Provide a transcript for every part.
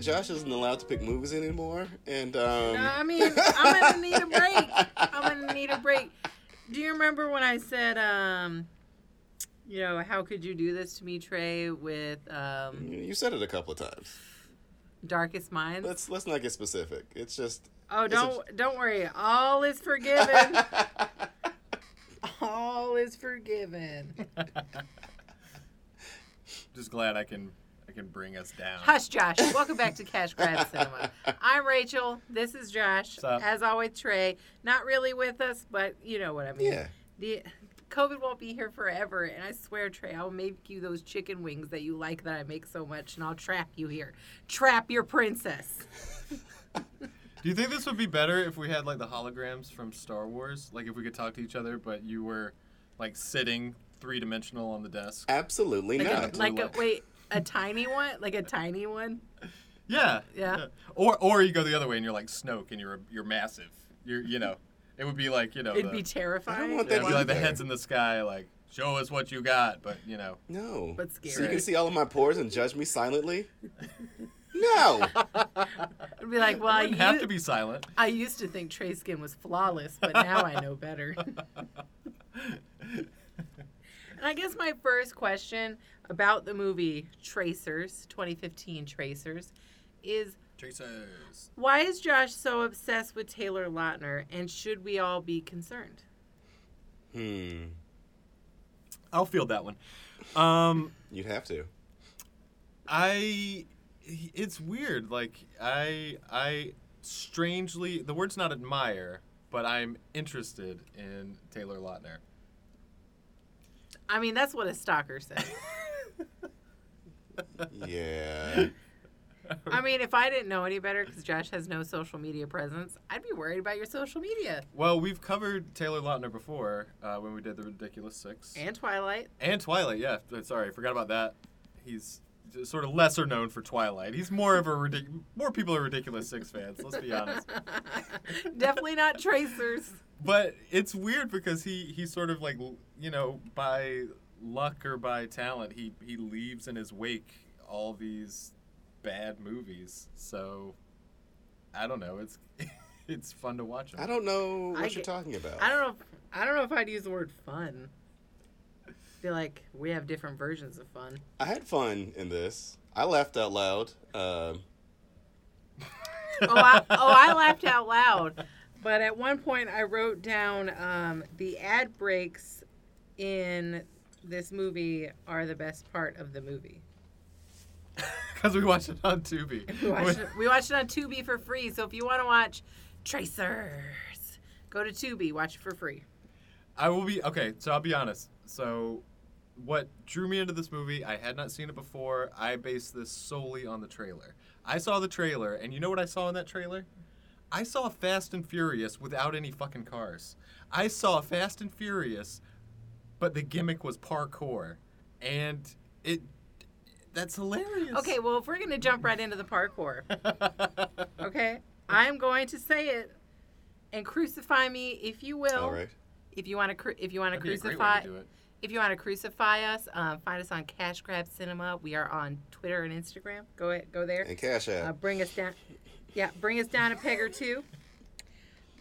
that Josh isn't allowed to pick movies anymore, and um, No, I mean, I'm gonna need a break. I'm gonna need a break. Do you remember when I said, um, you know, how could you do this to me, Trey, with um, you said it a couple of times. Darkest Minds? Let's let's not get specific. It's just oh, don't don't worry. All is forgiven. All is forgiven. Just glad I can I can bring us down. Hush, Josh. Welcome back to Cash Grab Cinema. I'm Rachel. This is Josh. As always, Trey. Not really with us, but you know what I mean. yeah. The COVID won't be here forever, and I swear, Trey, I'll make you those chicken wings that you like that I make so much, and I'll trap you here. Trap your princess. Do you think this would be better if we had like the holograms from Star Wars? Like if we could talk to each other, but you were like sitting three dimensional on the desk? Absolutely Like not. a, like a Like- wait, a tiny one, like a tiny one. Yeah. Yeah. Or or you go the other way and you're like Snoke and you're you're massive. You're you know, it would be like you know. It'd the, be terrifying. want yeah, that it'd be like the heads in the sky, like show us what you got, but you know. no. But scary. So you can see all of my pores and judge me silently. No. It'd be like, well, I, Wouldn't have to be silent. I used to think Trey's skin was flawless, but now I know better. and I guess my first question about the movie Tracers, 2015 Tracers, is Tracers. why is Josh so obsessed with Taylor Lautner, and should we all be concerned? hmm. I'll field that one. Um, You'd have to. I it's weird. Like I I strangely the word's not admire, but I'm interested in Taylor Lautner. I mean, that's what a stalker says. Yeah. I mean, if I didn't know any better, because Josh has no social media presence, I'd be worried about your social media. Well, we've covered Taylor Lautner before uh, when we did the Ridiculous Six And Twilight. and Twilight. Yeah, sorry, I forgot about that. He's sort of lesser known for Twilight. He's more of a ridic- more people are Ridiculous Six fans. Let's be honest. Definitely not Tracers. But it's weird because he he sort of like you know by luck or by talent he he leaves in his wake all these bad movies. So I don't know. It's it's fun to watch him. I don't know what I you're get- talking about. I don't know. If, I don't know if I'd use the word fun. I feel like we have different versions of fun. I had fun in this. I laughed out loud. Um, Oh, I, oh, I laughed out loud. But at one point, I wrote down um, the ad breaks in this movie are the best part of the movie. Because we watched it on Tubi. We watched, it, we watched it on Tubi for free. So if you want to watch Tracers, go to Tubi, watch it for free. I will be okay. So I'll be honest. So, what drew me into this movie? I had not seen it before. I based this solely on the trailer. I saw the trailer, and you know what I saw in that trailer? I saw Fast and Furious without any fucking cars. I saw Fast and Furious, but the gimmick was parkour, and it. That's hilarious. Okay, well, if we're going to jump right into the parkour, okay, I'm going to say it and crucify me if you will. all right. If you want to, cru- if you want to That'd be a great way crucify, to if you want to crucify us, um, find us on Cash Grab Cinema. We are on Twitter and Instagram. Go ahead, go there. And Cash Uh, bring us down. Yeah, bring us down a peg or two.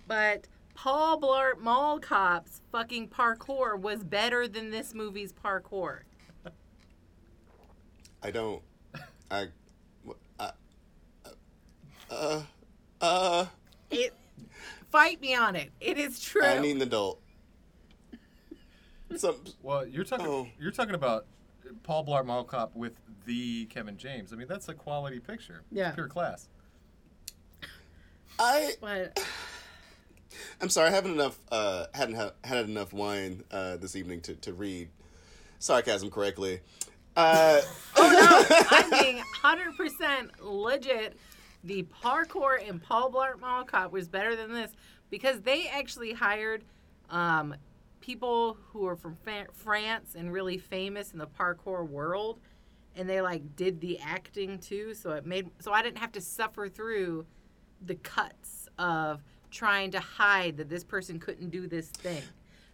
But Paul Blart Mall Cop's fucking parkour was better than this movie's parkour. I don't. I. I uh. Uh. It. Fight me on it. It is true. I need an adult. Some. Well, you're talking. Oh. You're talking about Paul Blart Mall Cop with the Kevin James. I mean, that's a quality picture. It's Yeah. pure class. I. but I'm sorry. I haven't enough. Uh. Hadn't ha- had enough wine. Uh. This evening to to read sarcasm correctly. Uh. oh no, I'm being 100% legit. The parkour in Paul Blart Mall Cop was better than this because they actually hired um, people who are from Fa- France and really famous in the parkour world, and they like did the acting too. So it made so I didn't have to suffer through the cuts of trying to hide that this person couldn't do this thing.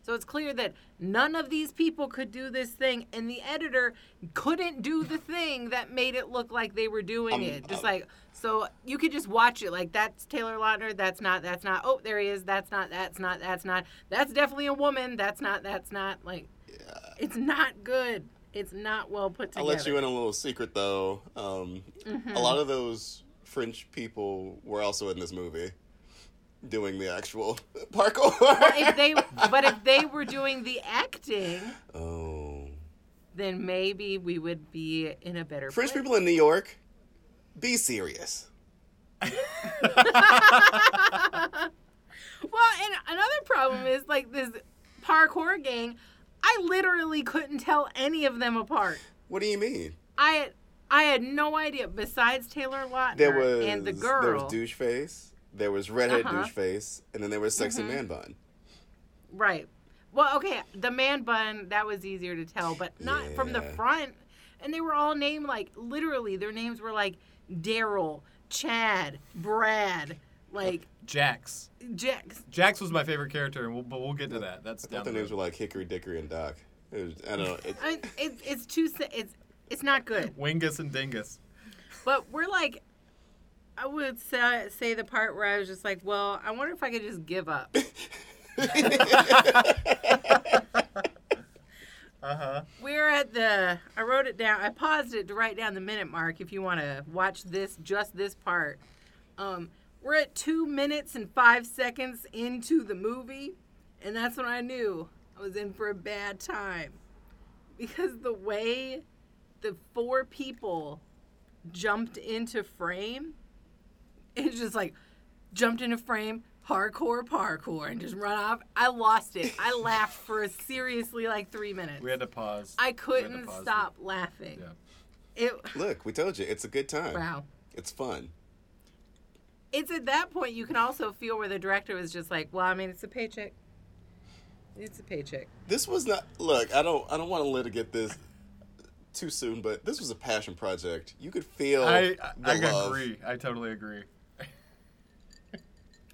So it's clear that none of these people could do this thing, and the editor couldn't do the thing that made it look like they were doing Um, it. Just um, like so, you could just watch it. Like that's Taylor Lautner. That's not. That's not. Oh, there he is. That's not. That's not. That's not. That's definitely a woman. That's not. That's not. Like, it's not good. It's not well put together. I'll let you in a little secret though. Um, Mm-hmm. A lot of those French people were also in this movie, doing the actual parkour. if they, but if they were doing the acting, oh, then maybe we would be in a better French place. people in New York, be serious. Well, and another problem is like this parkour gang. I literally couldn't tell any of them apart. What do you mean? I I had no idea. Besides Taylor Lautner There was and the girl, there was douche face, there was redhead Uh-huh. douche face, and then there was sexy Mhm. man bun. right? Well, okay, the man bun that was easier to tell, but not from the front. And they were all named like literally. Their names were like Daryl, Chad, Brad, like Jax. Jax. Jax was my favorite character, and we'll, but we'll get to that. That's I down thought their the names were like Hickory, Dickory, and Doc. It was, I don't know. It, I mean, it, it's too. It's it's not good. Wingus and Dingus. But we're like, I would say, say the part where I was just like, well, I wonder if I could just give up. Uh huh. We're at the, I wrote it down, I paused it to write down the minute mark if you want to watch this, just this part. Um, we're at two minutes and five seconds into the movie, and that's when I knew I was in for a bad time. Because the way the four people jumped into frame, it's just like jumped into frame, hardcore parkour, and just run off. I lost it. I laughed for a seriously like three minutes. We had to pause. I We had to couldn't pause it. stop laughing. Yeah. It look, we told you, it's a good time. wow. It's fun. It's at that point you can also feel where the director was just like, "Well, I mean, it's a paycheck. It's a paycheck." This was not. Look, I don't. I don't want to litigate this too soon, but this was a passion project. You could feel I the I, I love. agree. I totally agree.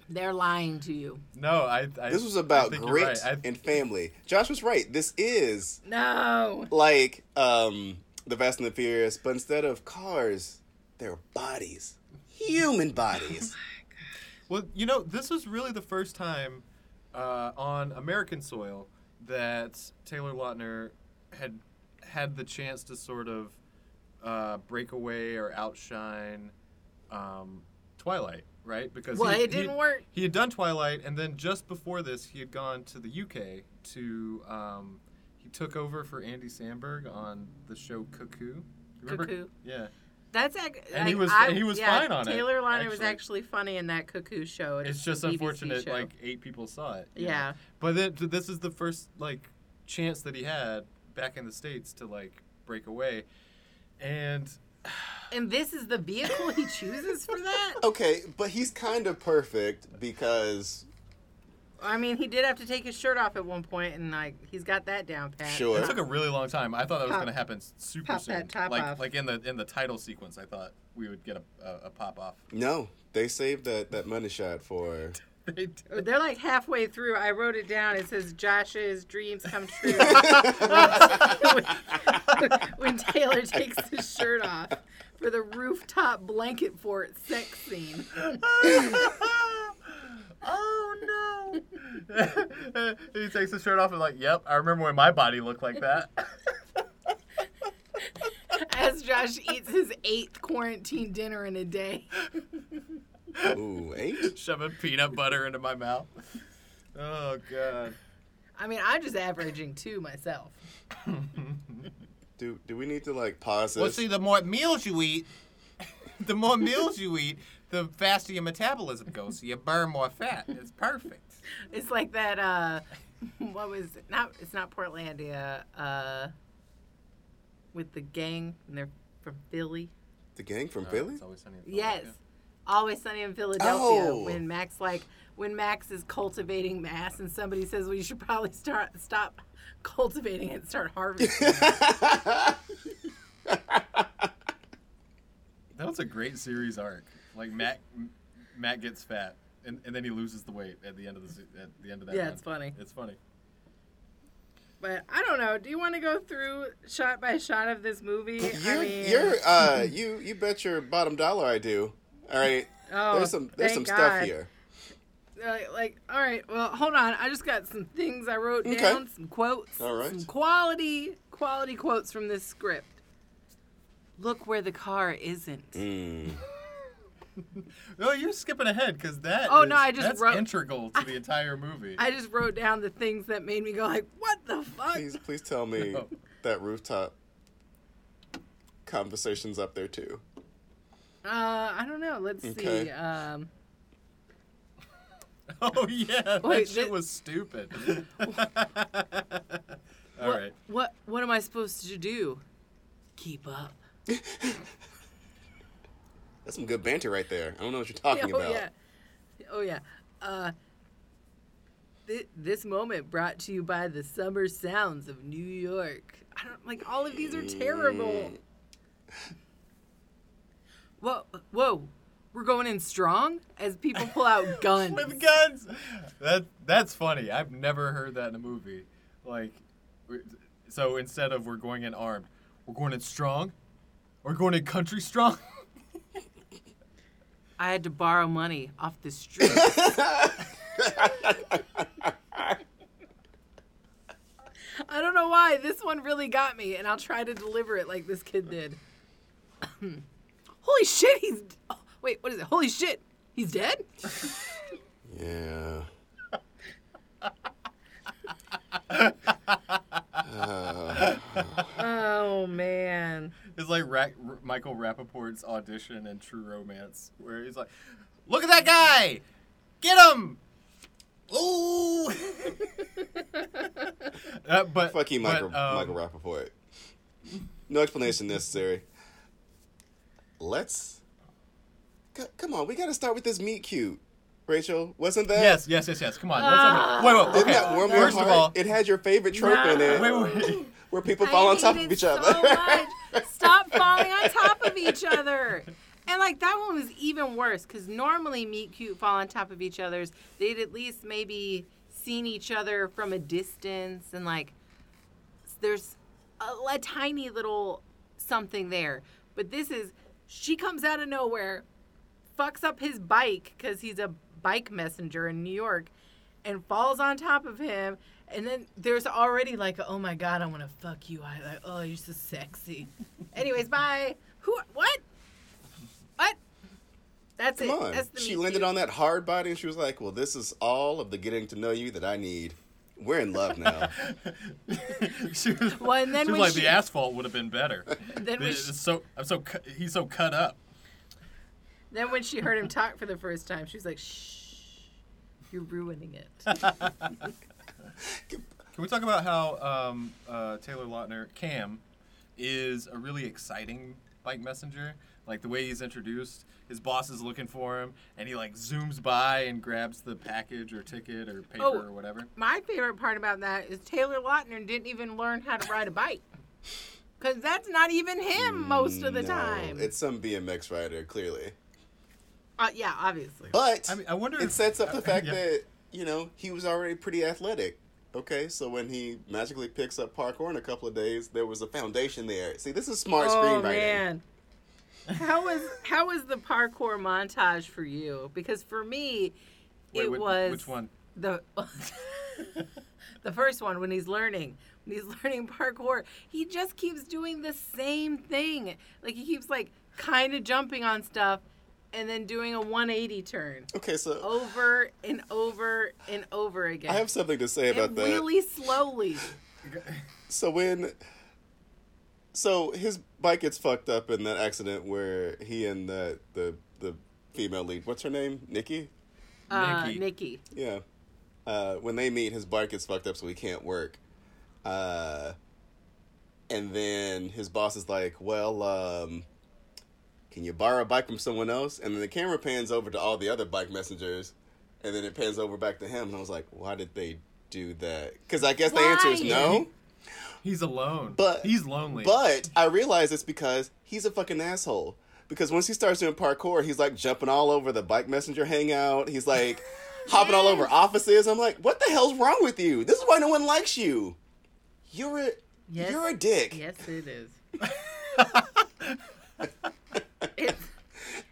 They're lying to you. No, I. I This was about think grit right. I- and family. Josh was right. This is No. like um, the Fast and the Furious, but instead of cars, they're bodies, human bodies. Well, you know, this was really the first time uh, on American soil that Taylor Lautner had had the chance to sort of uh, break away or outshine um, Twilight, right? Because Well, he- it didn't he- work. He had done Twilight, and then just before this, he had gone to the UK to. Um, he took over for Andy Samberg on the show Cuckoo. Remember? Cuckoo. Yeah. That's ac- And he was- I- and he was yeah, fine on it, Taylor Lautner was actually. funny in that Cuckoo show. It's just unfortunate, like eight people saw it. know? yeah. But then this is the first like chance that he had back in the states to like break away, and And this is the vehicle he chooses for that. Okay, but he's kind of perfect because I mean, he did have to take his shirt off at one point, and like he's got that down pat. Sure. it took a really long time. I thought that was going to happen super pop soon. that top like off. like in the in the title sequence, I thought we would get a, a, a pop off. no, they saved that that money shot for. They did. They're like halfway through. I wrote it down. It says Josh's dreams come true when, when Taylor takes his shirt off for the rooftop blanket fort sex scene. oh no! he takes his shirt off and like, yep, I remember when my body looked like that. As Josh eats his eighth quarantine dinner in a day. Ooh, eight. Shoving peanut butter into my mouth. Oh god. I mean, I'm just averaging two myself. Do do we need to like pause this? Well, see, the more meals you eat, the more meals you eat, the faster your metabolism goes. So you burn more fat. It's perfect. It's like that. uh What was it? Not. It's not Portlandia. Uh, with the gang, and they're from Philly. the gang from Uh, Philly. It's always sunny in Yes. Philadelphia. Always Sunny in Philadelphia. Oh. When Max like when Max is cultivating mass and somebody says, "Well, you should probably start stop cultivating it and start harvesting." That was a great series arc. Like Matt, Matt gets fat, and, and then he loses the weight at the end of the se- at the end of that. Yeah, run. it's funny. It's funny. But I don't know. Do you want to go through shot by shot of this movie? You're, I mean, you're, uh, you, you bet your bottom dollar I do. All right. oh, there's some, there's some thank stuff God. here. Uh, like, all right, well, hold on. I just got some things I wrote Okay. down, some quotes, All right. some quality, quality quotes from this script. Look where the car isn't. Mm. No, you're skipping ahead because that. Oh, is- no, I just that's wrote- integral to the entire movie. I just wrote down the things that made me go like, "What the fuck?" Please, please tell me No. that rooftop conversations up there too. Uh, I don't know. Let's Okay. see. Um, oh yeah, that Wait, shit thi- was stupid. All what, right. what what am I supposed to do? Keep up. That's some good banter right there. I don't know what you're talking oh about. yeah. Oh yeah. Uh, thi- this moment brought to you by the summer sounds of New York. I don't like all of these are terrible. Whoa, whoa, we're going in strong as people pull out guns. With guns. That that's funny. I've never heard that in a movie. Like, so instead of we're going in armed, we're going in strong. We're going in country strong. I had to borrow money off the street. I don't know why this one really got me, and I'll try to deliver it like this kid did. Holy shit, he's. Oh, wait, what is it? Holy shit, he's dead? Yeah. Uh, Oh man. It's like Ra- R- Michael Rapaport's audition in True Romance, where he's like, "Look at that guy, get him!" Ooh. uh, but fuck you, Michael, but, um, Michael Rapaport. No explanation necessary. Let's. C- come on, we got to start with this meet cute. Rachel, wasn't that? Yes, yes, yes, yes. Come on. Ah. Let's wait, wait. Didn't Okay. that warm your First heart? of all, it had your favorite trope in it, wait, wait. where people fall on top of each it other. Much. Stop falling on top of each other. And like that one was even worse because normally meet cute fall on top of each other's. They'd at least maybe seen each other from a distance and like there's a, a tiny little something there. But this is she comes out of nowhere, fucks up his bike because he's a bike messenger in New York, and falls on top of him. And then there's already like, oh my god, I want to fuck you. I like, oh, you're so sexy. Anyways, bye. Who? What? What? That's Come it. on. That's the She landed on that hard body and she was like, well, this is all of the getting to know you that I need. We're in love now. she was, Well, and then she was like she- the asphalt would have been better. Then when she- so I'm so cu- he's so cut up. Then when she heard him talk for the first time, she was like, shh, you're ruining it. Can we talk about how um, uh, Taylor Lautner, Cam, is a really exciting bike messenger? Like the way he's introduced, his boss is looking for him, and he like zooms by and grabs the package or ticket or paper Oh. or whatever. My favorite part about that is Taylor Lautner didn't even learn how to ride a bike. Because that's not even him most of the No, time. It's some BMX rider, clearly. Uh, yeah, obviously. But I mean, I wonder it if- sets up the uh, fact yeah. that, you know, he was already pretty athletic. Okay, so when he magically picks up parkour in a couple of days, there was a foundation there. See, this is smart oh screenwriting. man. How was how was the parkour montage for you? Because for me, Wait, it whi- was which one? the the first one when he's learning when he's learning parkour he just keeps doing the same thing like he keeps like kind of jumping on stuff and then doing a 180 turn Okay, so over and over and over again I have something to say about and that. really slowly So when so his bike gets fucked up in that accident where he and the the the female lead, what's her name? Nikki? uh, Nikki. nikki Yeah. Uh, when they meet, his bike gets fucked up, so he can't work. Uh, and then his boss is like, "Well, um, can you borrow a bike from someone else?" And then the camera pans over to all the other bike messengers, and then it pans over back to him. And I was like, "Why did they do that?" Because I guess the answer is no. He's alone. But he's lonely. But I realize it's because he's a fucking asshole. Because once he starts doing parkour, he's like jumping all over the bike messenger hangout. He's like hopping all over offices. I'm like, what the hell's wrong with you? This is why no one likes you. You're a Yes. you're a dick. Yes, it is.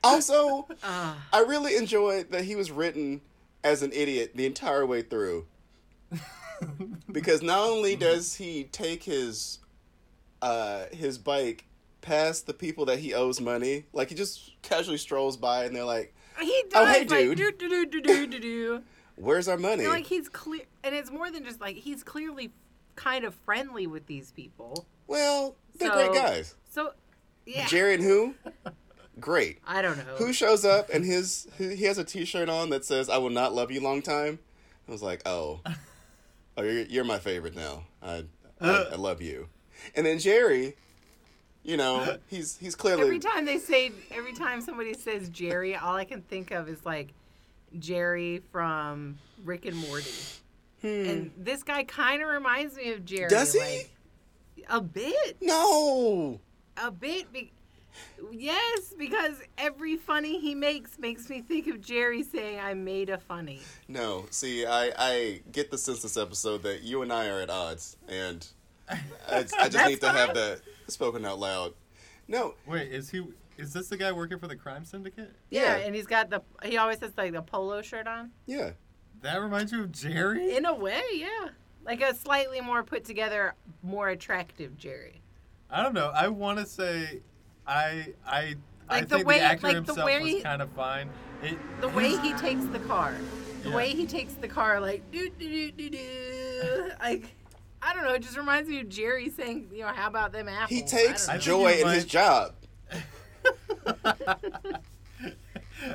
Also, uh, I really enjoyed that he was written as an idiot the entire way through. Because not only does he take his uh his bike past the people that he owes money, like he just casually strolls by and they're like, he does Oh, hey, like dude. do do do do do do. "Where's our money?" Like he's clear, and it's more than just like he's clearly kind of friendly with these people. well, they're So- great guys. So, yeah, Jerry and who? Great. I don't know. Who shows up and his he has a T-shirt on that says "I will not love you long time." I was like, "Oh, oh, you're, you're my favorite now. I, I I love you." And then Jerry, you know, he's he's clearly Every time they say, every time somebody says Jerry, all I can think of is like Jerry from Rick and Morty. And this guy kind of reminds me of Jerry. Hmm. Does he? Like, a bit, no. a bit. Be- yes, because every funny he makes makes me think of Jerry saying, "I made a funny." No, see, I, I get the sense this episode that you and I are at odds, and I, I just need to have that spoken out loud. No, Wait, is he? Is this the guy working for the crime syndicate? Yeah, Yeah. and he's got the he always has like the polo shirt on. yeah, That reminds you of Jerry. In a way, yeah. Like a slightly more put together, more attractive Jerry. I don't know. I want to say, I I I Like the think way- the actor like the himself way was he- kind of fine. It, The way he takes the car. The Yeah. way he takes the car like do do do do do like I don't know, it just reminds me of Jerry saying, you know, how about them apples? he takes I joy you in his job.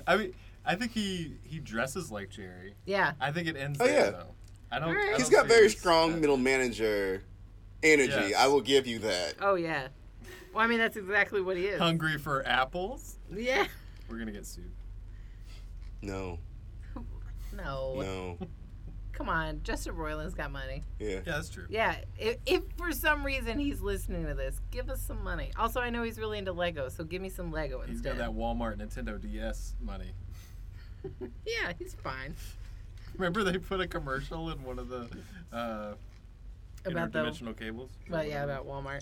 I mean, I think he he dresses like Jerry. Yeah. I think it ends Oh, there yeah. though. I don't. Alright. I don't got very strong that. middle manager energy. Yes. I will give you that. Oh yeah. Well, I mean that's exactly what he is. Hungry for apples? Yeah. We're gonna get sued. No, No. no, Come on, Justin Roiland's got money. yeah. Yeah, that's true. Yeah, if, if for some reason he's listening to this, give us some money. Also, I know he's really into Lego, so give me some Lego He's instead. got that Walmart Nintendo DS money. Yeah, he's fine. Remember they put a commercial in one of the uh, About the, interdimensional cables? but yeah, about Walmart.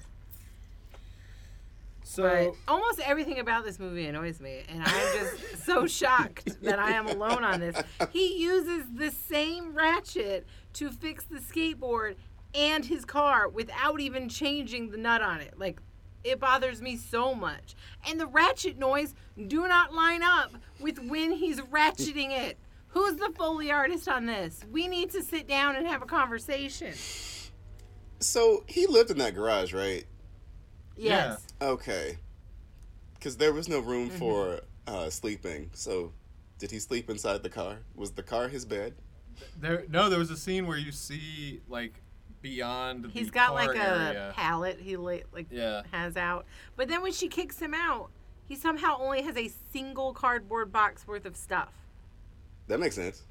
So But almost everything about this movie annoys me, and I'm just so shocked that I am alone on this. He uses the same ratchet to fix the skateboard and his car without even changing the nut on it. Like, it bothers me so much. And the ratchet noise do not line up with when he's ratcheting it. Who's the Foley artist on this? We need to sit down and have a conversation. So he lived in that garage, right? Yes. Okay. Because there was no room Mm-hmm. for uh, sleeping. So, did he sleep inside the car? Was the car his bed? there, no, there was a scene where you see like beyond. He's the got car like a area. pallet he la- like Yeah. has out. But then when she kicks him out, he somehow only has a single cardboard box worth of stuff. That makes sense.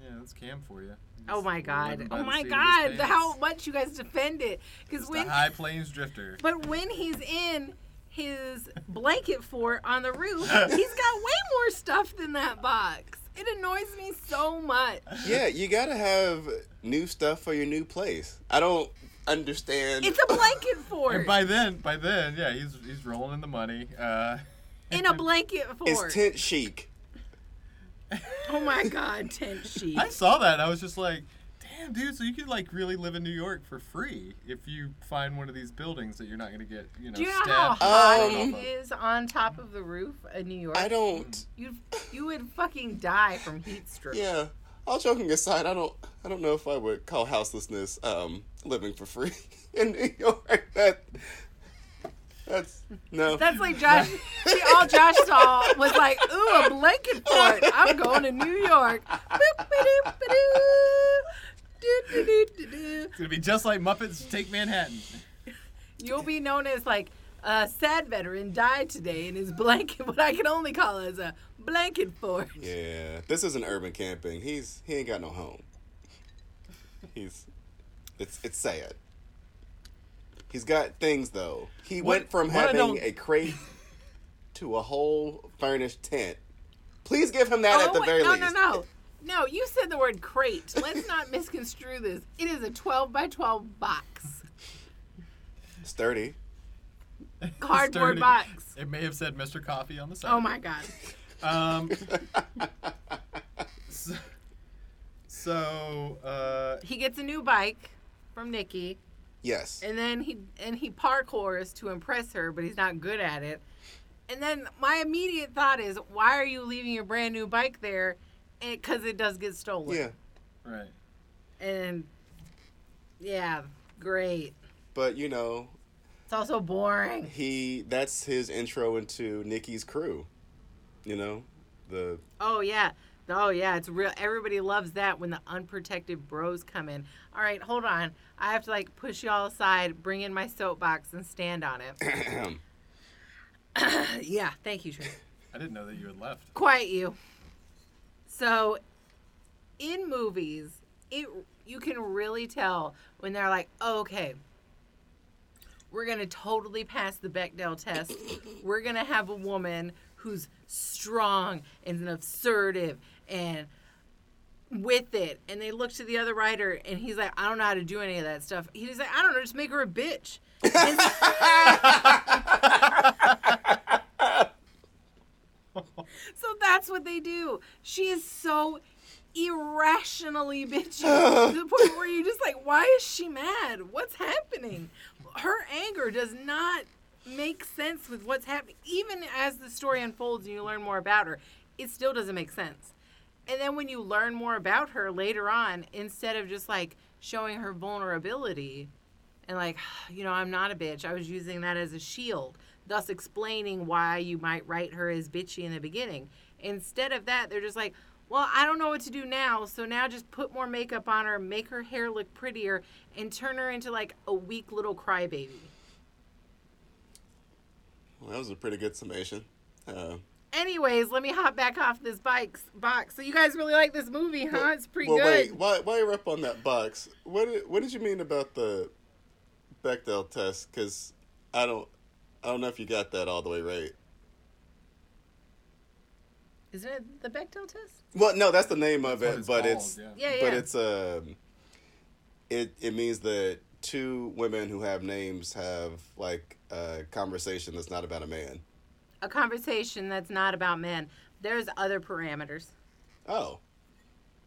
Yeah, that's Cam for you. Oh my god. Oh my seat of his god. How much you guys defend it. Cuz when a High Plains drifter. but when he's in his blanket fort on the roof, he's got way more stuff than that box. It annoys me so much. Yeah, you gotta have new stuff for your new place. I don't understand. It's a blanket fort. And by then, by then, yeah, he's he's rolling in the money. Uh, in a blanket fort. it's tent chic. Oh my god, tent sheet. I saw that. I was just like, damn, dude. So you could like really live in New York for free if you find one of these buildings that you're not gonna get, you know, Do you know how stabbed. hot Um, it is on top of the roof in New York? I don't. You you would fucking die from heat stroke. Yeah. All joking aside, I don't. I don't know if I would call houselessness um, living for free in New York. That. That's no. That's like Josh. See, all Josh saw was like, "Ooh, a blanket fort. I'm going to New York." It's gonna be just like Muppets Take Manhattan. You'll be known as like a sad veteran died today in his blanket, what I can only call as a blanket fort. Yeah, this isn't urban camping. He's he ain't got no home. He's it's it's sad. He's got things though. He What- went from having a crate to a whole furnished tent. Please give him that at the wait, very no, least. no, no. No, you said the word crate. Let's not misconstrue this. It is a 12 by 12 box. Sturdy. Cardboard Sturdy. box. It may have said Mr. Coffee on the side. Oh my god. Um, so, so uh, He gets a new bike from Nikki, yes. and then he and he parkours to impress her, but he's not good at it. And then my immediate thought is, why are you leaving your brand new bike there? Because it does get stolen. Yeah. right. And yeah, great. But you know, It's also boring. he that's his intro into Nikki's crew. You know? The Oh yeah. Oh yeah, it's real. Everybody loves that when the unprotected bros come in. All right, hold on. I have to like push y'all aside, bring in my soapbox, and stand on it. yeah, thank you, Trey. I didn't know that you had left. Quiet you. So, in movies, it you can really tell when they're like, oh, okay, we're gonna totally pass the Bechdel test. We're gonna have a woman who's strong and assertive and with it. And they look to the other writer, and he's like, I don't know how to do any of that stuff. He's like, I don't know, just make her a bitch. So that's what they do. She is so irrationally bitchy to the point where you're just like, why is she mad? What's happening? Her anger does not make sense with what's happening. Even as the story unfolds and you learn more about her, it still doesn't make sense. And then when you learn more about her later on, instead of just like showing her vulnerability and like, you know, I'm not a bitch, I was using that as a shield, thus explaining why you might write her as bitchy in the beginning. Instead of that, they're just like, well, I don't know what to do now, so now just put more makeup on her, make her hair look prettier, and turn her into like a weak little crybaby. well, that was a pretty good summation. Uh, Anyways, let me hop back off this bike box. So you guys really like this movie, huh? It's pretty well, good. wait, while, while you're up on that box, what did, what did you mean about the Bechdel test? Because I don't I don't know if you got that all the way right. Isn't it the Bechdel test? Well, no, that's the name of That's it, what but called, it's yeah. Yeah, yeah. but it's um, it it means that two women who have names have like a conversation that's not about a man. A conversation that's not about men. There's other parameters. Oh,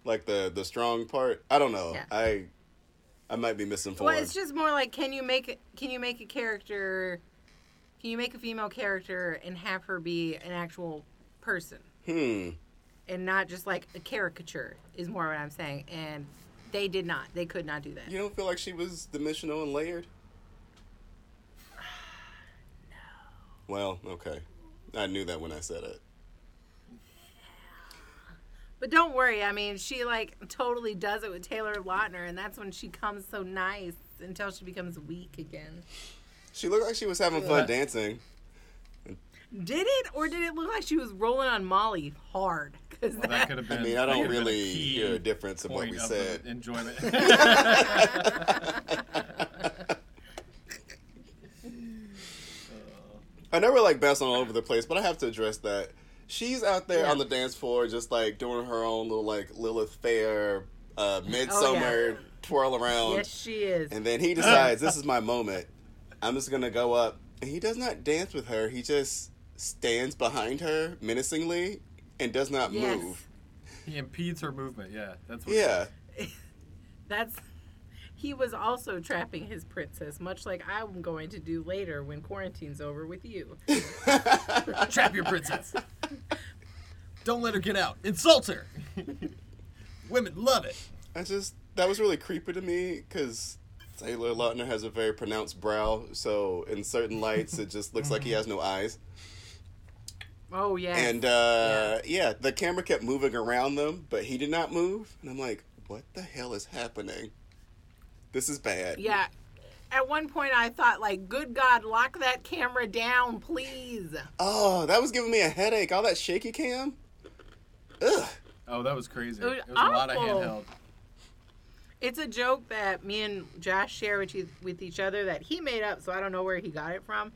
like the the strong part. I don't know. Yeah. I I might be misinformed. Well, it's just more like can you make? Can you make a character? Can you make a female character and have her be an actual person hmm. and not just like a caricature? Is more what I'm saying. And they did not. They could not do that. You don't feel like she was dimensional and layered? no. Well, okay. I knew that when I said it. But don't worry. I mean, she like totally does it with Taylor Lautner, and that's when she comes so nice until she becomes weak again. She looked like she was having fun dancing. Did it, or did it look like she was rolling on Molly hard? Because Well, that could have been. I mean, I don't could have been a really hear a difference in what we of said. enjoyment. I know we're like bouncing all over the place, but I have to address that. She's out there Yeah. on the dance floor, just like doing her own little like Lilith Fair, uh, midsummer twirl around, yes, she is. and then he decides this is my moment. I'm just gonna go up, and he does not dance with her. He just stands behind her menacingly and does not Yes. move. he impedes her movement. Yeah, that's what. Yeah, That's he was also trapping his princess, much like I'm going to do later when quarantine's over with you. Trap your princess. Don't let her get out. Insult her. Women love it. I just that was really creepy to me because Taylor Lautner has a very pronounced brow, so in certain lights it just looks like he has no eyes. Oh yeah. And uh, yeah. the camera kept moving around them, but he did not move. And I'm like, what the hell is happening? This is bad. yeah. At one point I thought like, good God, lock that camera down, please. Oh, that was giving me a headache. All that shaky cam. Ugh. Oh, that was crazy. It was It was a lot of awful. handheld. It's a joke that me and Josh share with, you, with each other that he made up, so I don't know where he got it from.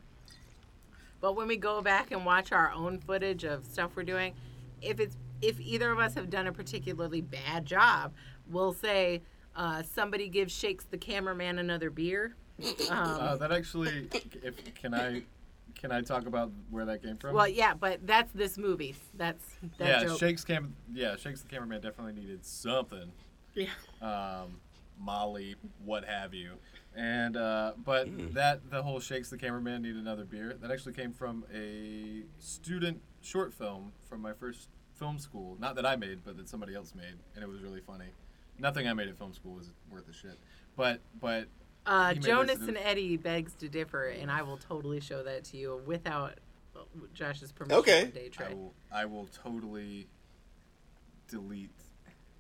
But when we go back and watch our own footage of stuff we're doing, if it's if either of us have done a particularly bad job, we'll say uh, somebody gives Shakes the cameraman another beer. Um, Uh, that actually, if can I, can I talk about where that came from? well, yeah, but that's this movie. That's that yeah, joke. shakes cam. Yeah, shakes the cameraman definitely needed something. Yeah. um, Molly, what have you. And uh, but Mm. that the whole shakes the cameraman need another beer. That actually came from a student short film from my first film school. Not that I made, but that somebody else made, and it was really funny. Nothing I made at film school was worth a shit. But but Uh, Jonas this- and Eddie begs to differ, and I will totally show that to you without uh, Josh's permission. Okay. one Day, Trey. I will I will totally delete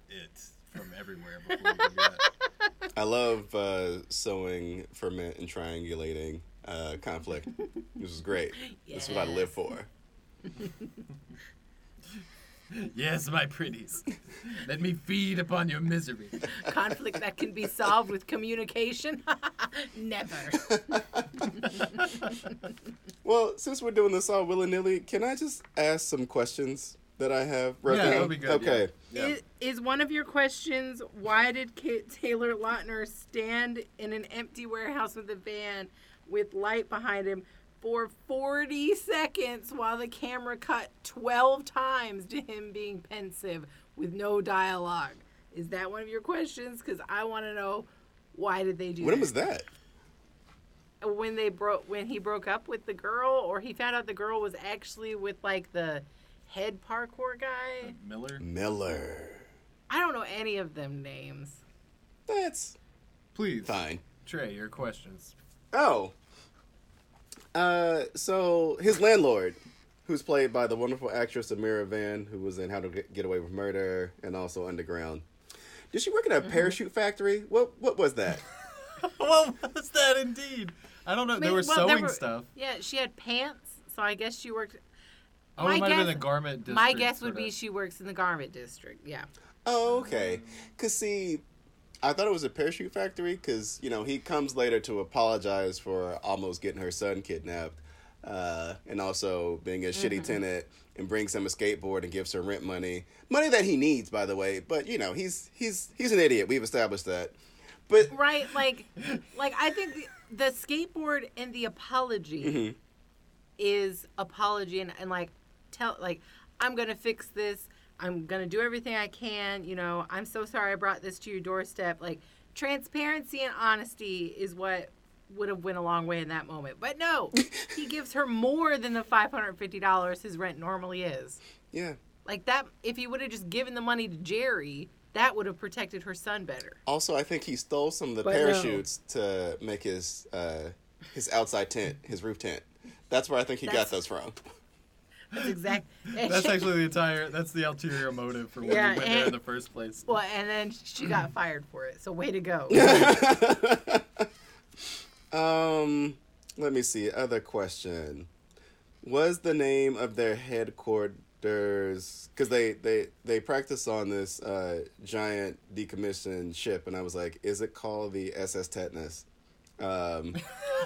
it from everywhere before we that. I love uh, sowing, ferment, and triangulating uh, conflict. this is great. This is what I live for. yes, my pretties. Let me feed upon your misery. Conflict that can be solved with communication? Never. Well, since we're doing this all willy nilly, can I just ask some questions that I have? wrote Yeah, down? that'll be good. Okay. Yeah. Is, is one of your questions why did Kit Taylor Lautner stand in an empty warehouse with a van with light behind him for 40 seconds while the camera cut 12 times to him being pensive with no dialogue? Is that one of your questions? Because I want to know why did they do When that? was that? when they broke when he broke up with the girl or he found out the girl was actually with like the head parkour guy. Uh, Miller, Miller. I don't know any of them names. That's please. fine. Trey, your questions. Oh. Uh, so his landlord, who's played by the wonderful actress Amirah Vann, who was in How to Get Get Away with Murder and also Underground. Did she work in a Mm-hmm. parachute factory? What What was that? what was that indeed? I don't know. They mean, were well, sewing there were- stuff. Yeah, she had pants, so I guess she worked. Oh, my it might have been guess- the garment district. my guess would sorta. be she works in the garment district. Yeah. Oh, okay. Cause see, I thought it was a parachute factory. Cause you know he comes later to apologize for almost getting her son kidnapped, uh, and also being a shitty tenant, and brings him a skateboard and gives her rent money, money that he needs, by the way. But you know he's he's he's an idiot. We've established that. But Right, like, like I think the, the skateboard and the apology Mhm. is apology and, and like tell like I'm gonna fix this. I'm gonna do everything I can. You know, I'm so sorry I brought this to your doorstep. Like transparency and honesty is what would have went a long way in that moment. But no, he gives her more than the five hundred fifty dollars his rent normally is. yeah. Like that, if he would have just given the money to Jerry, that would have protected her son better. Also, I think he stole some of the But no. parachutes to make his uh, his outside tent, his roof tent. That's where I think he got those from. That's exact. That's actually the entire. That's the ulterior motive for when Yeah, you went there in the first place. Well, and then she got fired for it. So way to go. um, let me see. Other question: Was the name of their headquarters? Because they they they practice on this uh, giant decommissioned ship, and I was like, is it called the SS Tetanus? Um,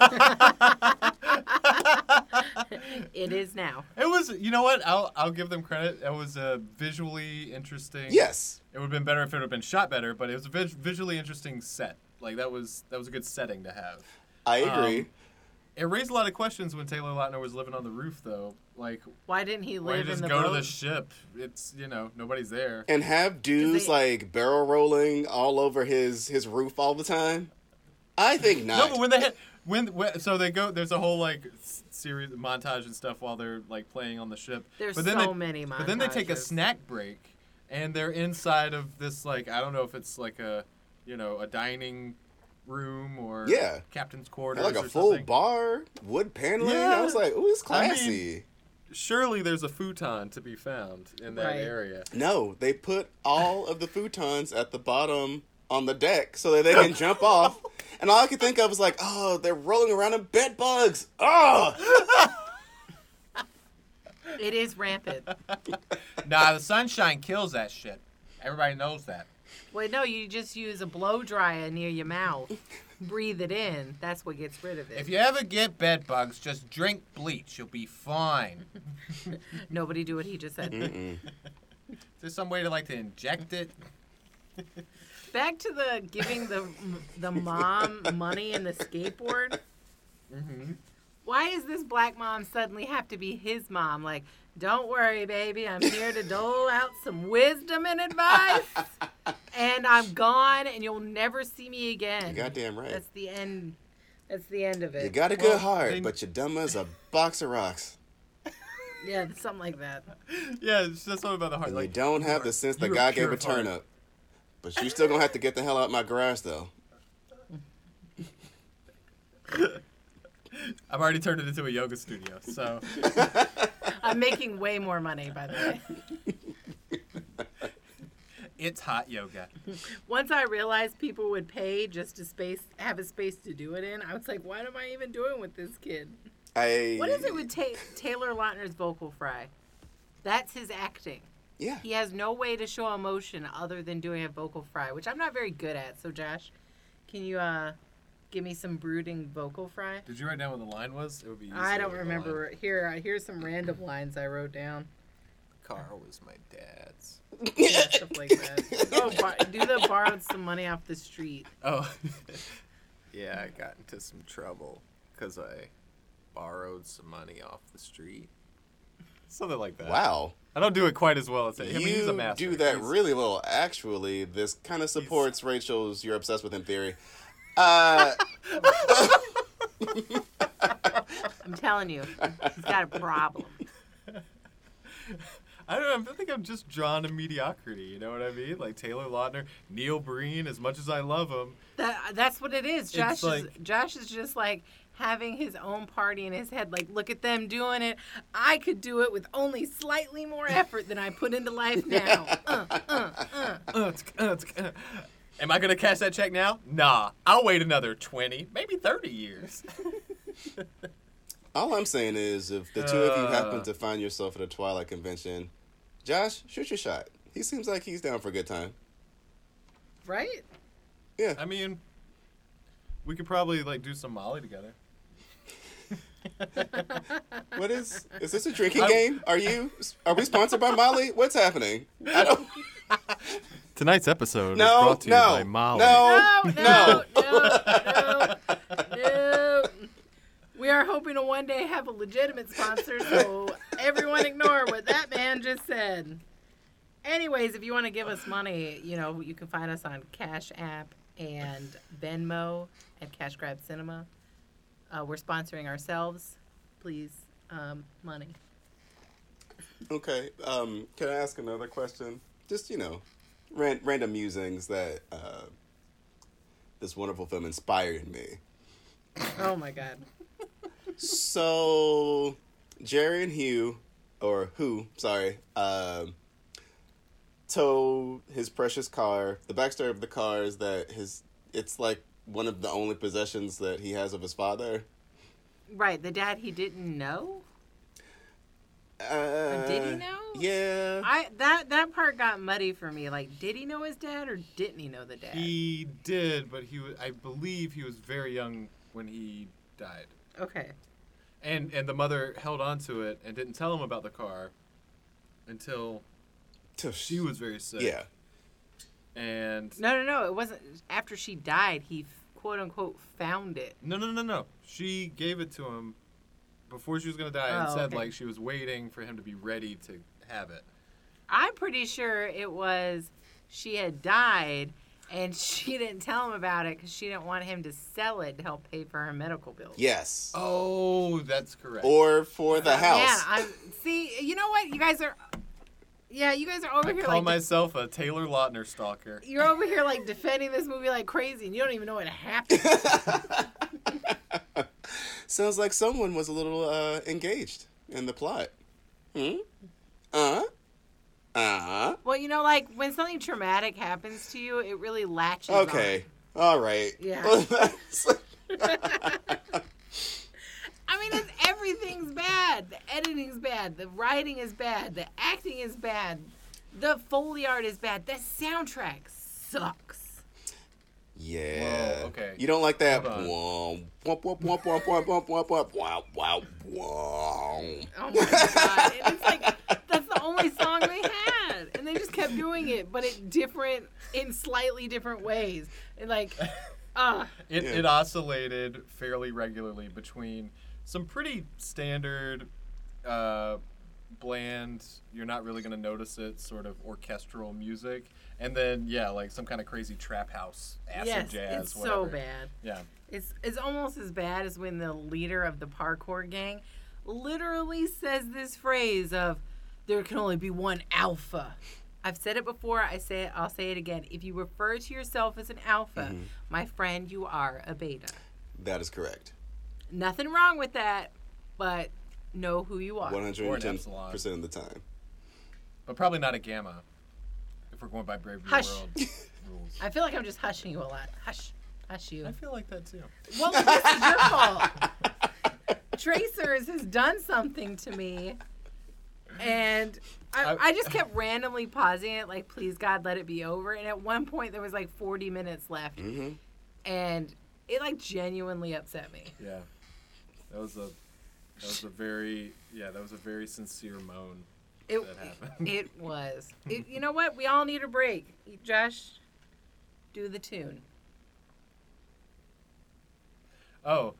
it is now. It was. You know what? I'll I'll give them credit. It was a visually interesting. yes, It would have been better if it would have been shot better, but it was a vis- visually interesting set. Like that was that was a good setting to have. I agree. Um, It raised a lot of questions when Taylor Lautner was living on the roof, though. Like, Why didn't he why live you just in the go boat? to the ship? It's you know nobody's there. and have dudes they- like barrel rolling all over his his roof all the time. I think not. No, but when they had, when, when so they go there's a whole like series montage and stuff while they're like playing on the ship. There's but then so they, many But then they take a snack break, and they're inside of this like I don't know if it's like a you know a dining room or Yeah. captain's quarters like a or full something. bar, wood paneling. I was like, "Ooh, it's I mean- classy." Surely there's a futon to be found in that Right. area. no, they put all of the futons at the bottom on the deck so that they can jump off. And all I could think of was like, "Oh, they're rolling around in bed bugs." Oh, It is rampant. nah, the sunshine kills that shit. Everybody knows that. Well, no, you just use a blow dryer near your mouth. Breathe it in. That's what gets rid of it. If you ever get bed bugs, just drink bleach. You'll be fine. Nobody do what he just said. Mm-mm. Is there some way to like to inject it? Back to the giving the the mom money and the skateboard. Mm-hmm. Why does this black mom suddenly have to be his mom? Like, don't worry, baby, I'm here to dole out some wisdom and advice, and I'm gone, and you'll never see me again. You're goddamn right. That's the end. That's the end of it. You got a good heart, they- but you're dumb as a box of rocks. Yeah, something like that. Yeah, it's just something about the heart. And like you don't have the sense that God gave a purified. turnip. But you still gonna have to get the hell out my garage though. I've already turned it into a yoga studio, so I'm making way more money, by the way. it's hot yoga. Once I realized people would pay just to space have a space to do it in, I was like, what am I even doing with this kid? I What is it with Ta- Taylor Lautner's vocal fry? That's his acting. Yeah. He has no way to show emotion other than doing a vocal fry, which I'm not very good at. So, Josh, can you uh, give me some brooding vocal fry? Did you write down what the line was? It would be. I don't remember. Here, uh, here's some random lines I wrote down. line. Car was my dad's. Yeah, stuff like that. Oh, bar- do the borrowed some money off the street. Oh. yeah, I got into some trouble because I borrowed some money off the street. Something like that. Wow. I don't do it quite as well as him. I mean, he's a You master. do that He's- really well. Actually, this kind of supports Rachel's "you're obsessed with him" theory. Uh, I'm telling you, he's got a problem. I don't know. I think I'm just drawn to mediocrity. You know what I mean? Like Taylor Lautner, Neil Breen. As much as I love him, That that's what it is. Josh It's is Josh is just like having his own party in his head. Like, look at them doing it. I could do it with only slightly more effort than I put into life now. Uh, uh, uh. am I gonna cash that check now? Nah. I'll wait another twenty, maybe thirty years. all I'm saying is, if the two of you happen Uh. to find yourself at a Twilight convention, Josh, shoot your shot. He seems like he's down for a good time. Right? Yeah. I mean, we could probably like do some Molly together. What is? Is this a drinking I'm- game? Are you? Are we sponsored by Molly? What's happening? I don't. Tonight's episode No, no, No, no, no, no. no, no, no. Are hoping to one day have a legitimate sponsor, so everyone ignore what that man just said. Anyways, if you want to give us money, you know, you can find us on Cash App and Venmo at Cash Grab Cinema. Uh, we're sponsoring ourselves. Please, um, money. Okay. Um, can I ask another question? Just you know, ran- random musings that uh, this wonderful film inspired in me. Oh my God. So, Jerry and Hugh, or who? Sorry, um, tow his precious car. The backstory of the car is that his it's like one of the only possessions that he has of his father. Right, the dad he didn't know. Uh, did he know? Yeah. I that that part got muddy for me. Like, did he know his dad or didn't he know the dad? He did, but he was, I believe he was very young when he died. Okay. And and the mother held on to it and didn't tell him about the car until she was very sick. Yeah. And No, no, no. It wasn't after she died. He quote unquote found it. no, no, no, no. She gave it to him before she was gonna die and Oh, said okay. like she was waiting for him to be ready to have it. I'm pretty sure it was she had died and she didn't tell him about it because she didn't want him to sell it to help pay for her medical bills. Yes. Oh, that's correct. Or for the house. Man, I'm see. You know what? You guys are. Yeah, you guys are over I here I call like myself a Taylor Lautner stalker. you're over here like defending this movie like crazy, and you don't even know what happened. Sounds like someone was a little uh, engaged in the plot. Hmm? Uh? Uh? well, you know, like when something traumatic happens to you, it really latches. on. Okay. All right. Yeah. I mean, it's, everything's bad. The editing's bad. The writing is bad. The acting is bad. The foley art is bad. The soundtrack sucks. yeah. Whoa, okay. You don't like that? Hold Womp, womp, womp, womp, womp, womp, womp, womp, wow, wow, wow. Oh my god! And it's like that's the only song they just kept doing it, but it different in slightly different ways. And like, uh, It, Yeah. it oscillated fairly regularly between some pretty standard, uh, bland, you're not really going to notice it, sort of orchestral music. And then, yeah, like some kind of crazy trap house, acid yes, jazz, it's whatever. so bad. Yeah. It's it's almost as bad as when the leader of the parkour gang literally says this phrase of there can only be one alpha. I've said it before, I say it, I'll say it again. If you refer to yourself as an alpha, Mm-hmm. my friend, you are a beta. That is correct. Nothing wrong with that, but know who you are. One hundred and ten percent of the time. But probably not a gamma, if we're going by Brave New Hush. World rules. I feel like I'm just hushing you a lot. Hush. Hush you. I feel like that too. Well, this is your fault. Tracers has done something to me, and I, I- I just kept randomly pausing it, like, please God, let it be over. And at one point, there was like 40 minutes left, hmm and it like genuinely upset me. Yeah. That was a that was a very yeah, that was a very sincere moan. It, That happened. it was. It, you know what? We all need a break. Josh, do the tune. Oh.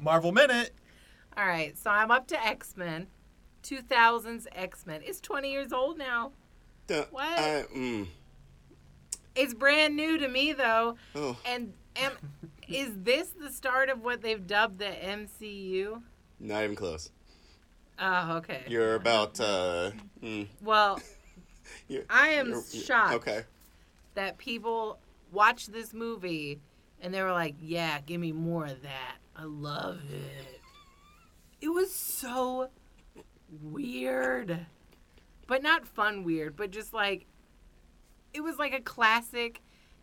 Marvel Minute. All right, so I'm up to X Men. 2000s X Men. It's 20 years old now. What? I, mm, It's brand new to me though. oh, And am, is this the start of what they've dubbed the MCU? not even close. Oh, okay. You're about. Uh, mm, well, I am shocked Okay. that people watched this movie and they were like, "Yeah, give me more of that. I love it." It was so weird. But not fun weird, but just like it was like a classic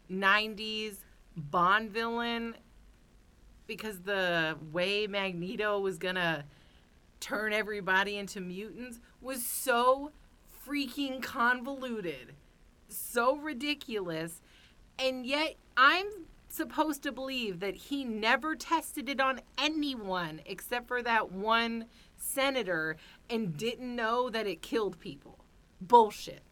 90s Bond villain because the way Magneto was going to turn everybody into mutants was so freaking convoluted, so ridiculous, and yet I'm supposed to believe that he never tested it on anyone except for that one senator and didn't know that it killed people. Bullshit.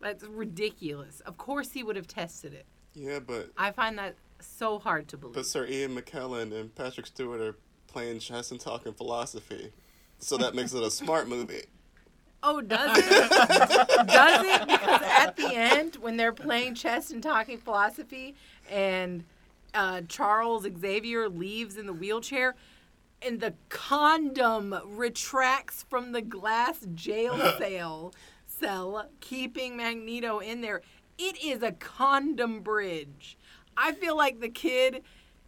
That's ridiculous. Of course he would have tested it. Yeah, but I find that so hard to believe. but Sir Ian McKellen and Patrick Stewart are playing chess and talking philosophy, so that makes it a smart movie. Oh, does it? does it? Because at the end, when they're playing chess and talking philosophy, and uh, Charles Xavier leaves in the wheelchair, and the condom retracts from the glass jail cell, cell, keeping Magneto in there. It is a condom bridge. I feel like the kid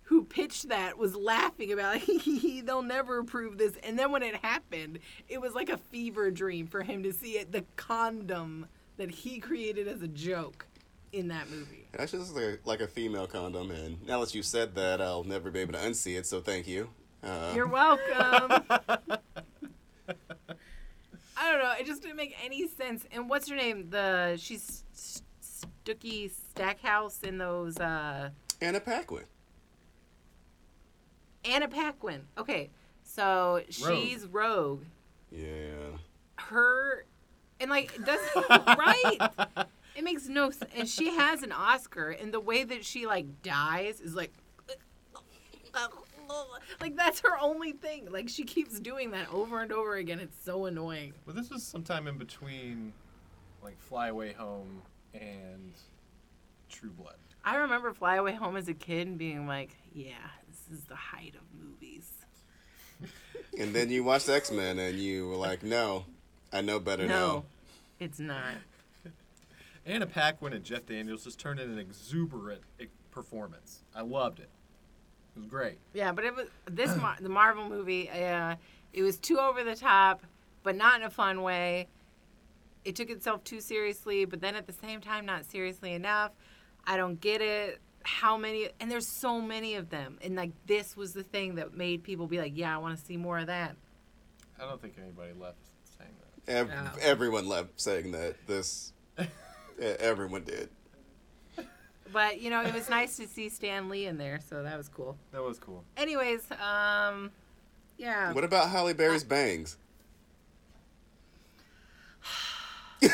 who pitched that was laughing about it. they'll never approve this and then when it happened it was like a fever dream for him to see it the condom that he created as a joke in that movie That's just like a, like a female condom, and now that you said that, I'll never be able to unsee it. So thank you. Uh, you're welcome i don't know it just didn't make any sense and what's her name the she's Sookie Stackhouse in those uh Anna Paquin. Anna Paquin. Okay, so she's Rogue. Yeah. Her and like does right. It makes no sense. And she has an Oscar, and the way that she like dies is like. Like that's her only thing. Like she keeps doing that over and over again. It's so annoying. Well, this was sometime in between, like Fly Away Home and True Blood. I remember Fly Away Home as a kid and being like, "Yeah, this is the height of movies." And then you watched X Men, and you were like, "No, I know better now. No, now." it's not. Anna Paquin and Jeff Daniels just turned in an exuberant performance. I loved it. It was great. Yeah, but it was this Mar- the Marvel movie. Uh, it was too over the top, but not in a fun way. It took itself too seriously, but then at the same time, not seriously enough. I don't get it. How many? And there's so many of them, and like this was the thing that made people be like, "Yeah, I want to see more of that." I don't think anybody left saying that. Ev- Yeah. Everyone left saying that this. Everyone did. But you know, it was nice to see Stan Lee in there, so that was cool. That was cool. Anyways, um, yeah. What about Halle Berry's bangs?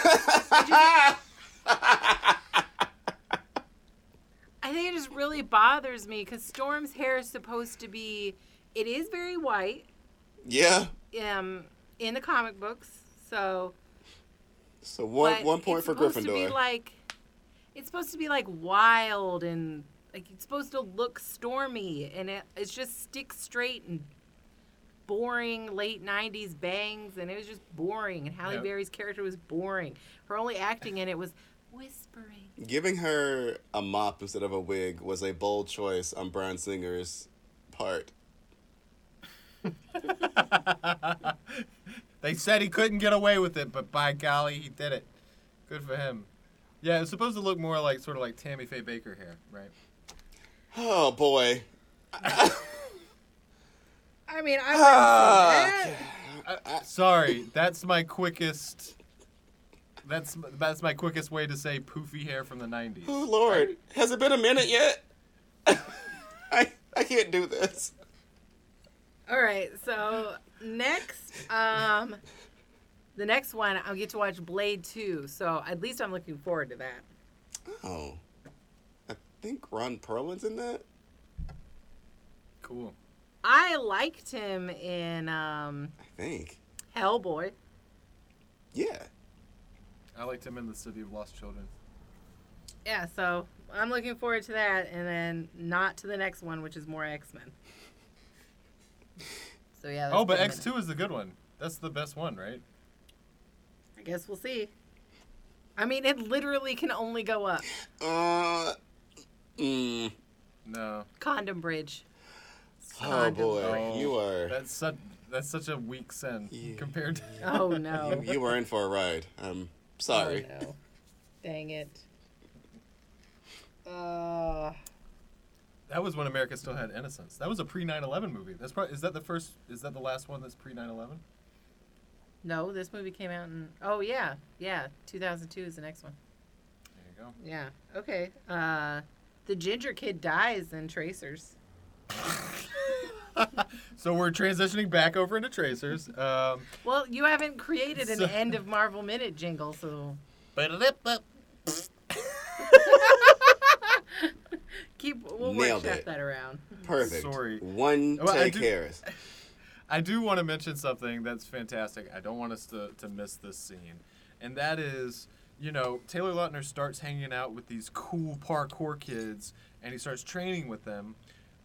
I think it just really bothers me because Storm's hair is supposed to be. It is very white, yeah. um, in the comic books. So So one one point it's for supposed To be like, it's supposed to be like wild and like it's supposed to look stormy, and it, it's just stick straight and boring late '90s bangs, and it was just boring. And Halle Yep. Berry's character was boring. Her only acting in it was whispering. Giving her a mop instead of a wig was a bold choice on Bryan Singer's part. they said he couldn't get away with it, but by golly, he did it. Good for him. Yeah, it's supposed to look more like sort of like Tammy Faye Bakker hair, right? Oh boy. I mean, I Ah, wouldn't. Uh, sorry, that's my quickest. That's that's my quickest way to say poofy hair from the '90s. oh Lord, has it been a minute yet? I I can't do this. All right, so next, um, the next one I'll get to watch Blade Two. So at least I'm looking forward to that. Oh, I think Ron Perlman's in that. Cool. I liked him in um, I think. Hellboy. Yeah. I liked him in the City of Lost Children. Yeah, so I'm looking forward to that, and then not to the next one, which is more X Men. So yeah. that's Oh, but. X two is the good one. That's the best one, right? I guess we'll see. I mean, it literally can only go up. Uh. Mm. No, Condom Bridge. Oh boy, Bridge. you are that's such that's such a weak sin Yeah. compared to. Oh no. you, you were in for a ride. I'm sorry. Oh, no. Dang it. Uh, That was when America still had innocence. That was a pre 9/11 movie. That's probably is that the first? Is that the last one that's pre 9/11? no, this movie came out in. Oh yeah, yeah. 2002 is the next one. There you go. Yeah. Okay. Uh, the ginger kid dies in Tracers. go. so we're transitioning back over into tracers. Um, Well, you haven't created an So- end of Marvel Minute jingle, so keep. We'll Nailed workshop it. that around. Perfect. Sorry. One Well, I take do- cares. I do want to mention something that's fantastic. I don't want us to, to miss this scene. And that is, you know, Taylor Lautner starts hanging out with these cool parkour kids and he starts training with them.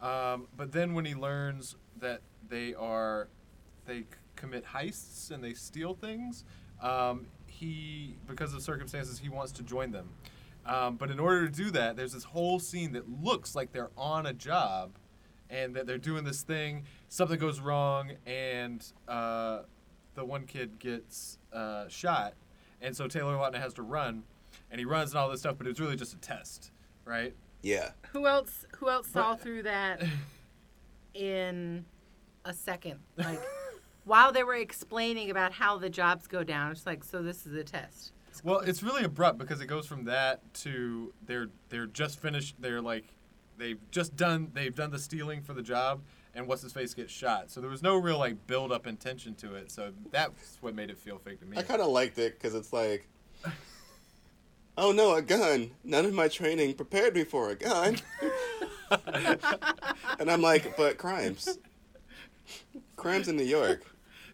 Um, but then when he learns that they are, they c- commit heists and they steal things, um, he, because of circumstances, he wants to join them. Um, but in order to do that, there's this whole scene that looks like they're on a job and that they're doing this thing. Something goes wrong, and uh, the one kid gets uh, shot, and so Taylor Lautner has to run, and he runs and all this stuff, but it was really just a test, right? Yeah. Who else? Who else saw But- through that in a second? Like while they were explaining about how the jobs go down, it's like, so this is a test. Well, it's really abrupt because it goes from that to they're they're just finished. They're like they've just done they've done the stealing for the job, and what's his face gets shot. So there was no real like build up intention to it. So that's what made it feel fake to me. I kind of liked it because it's like, oh no, a gun. None of my training prepared me for a gun. and I'm like, but crimes. Crimes in New York.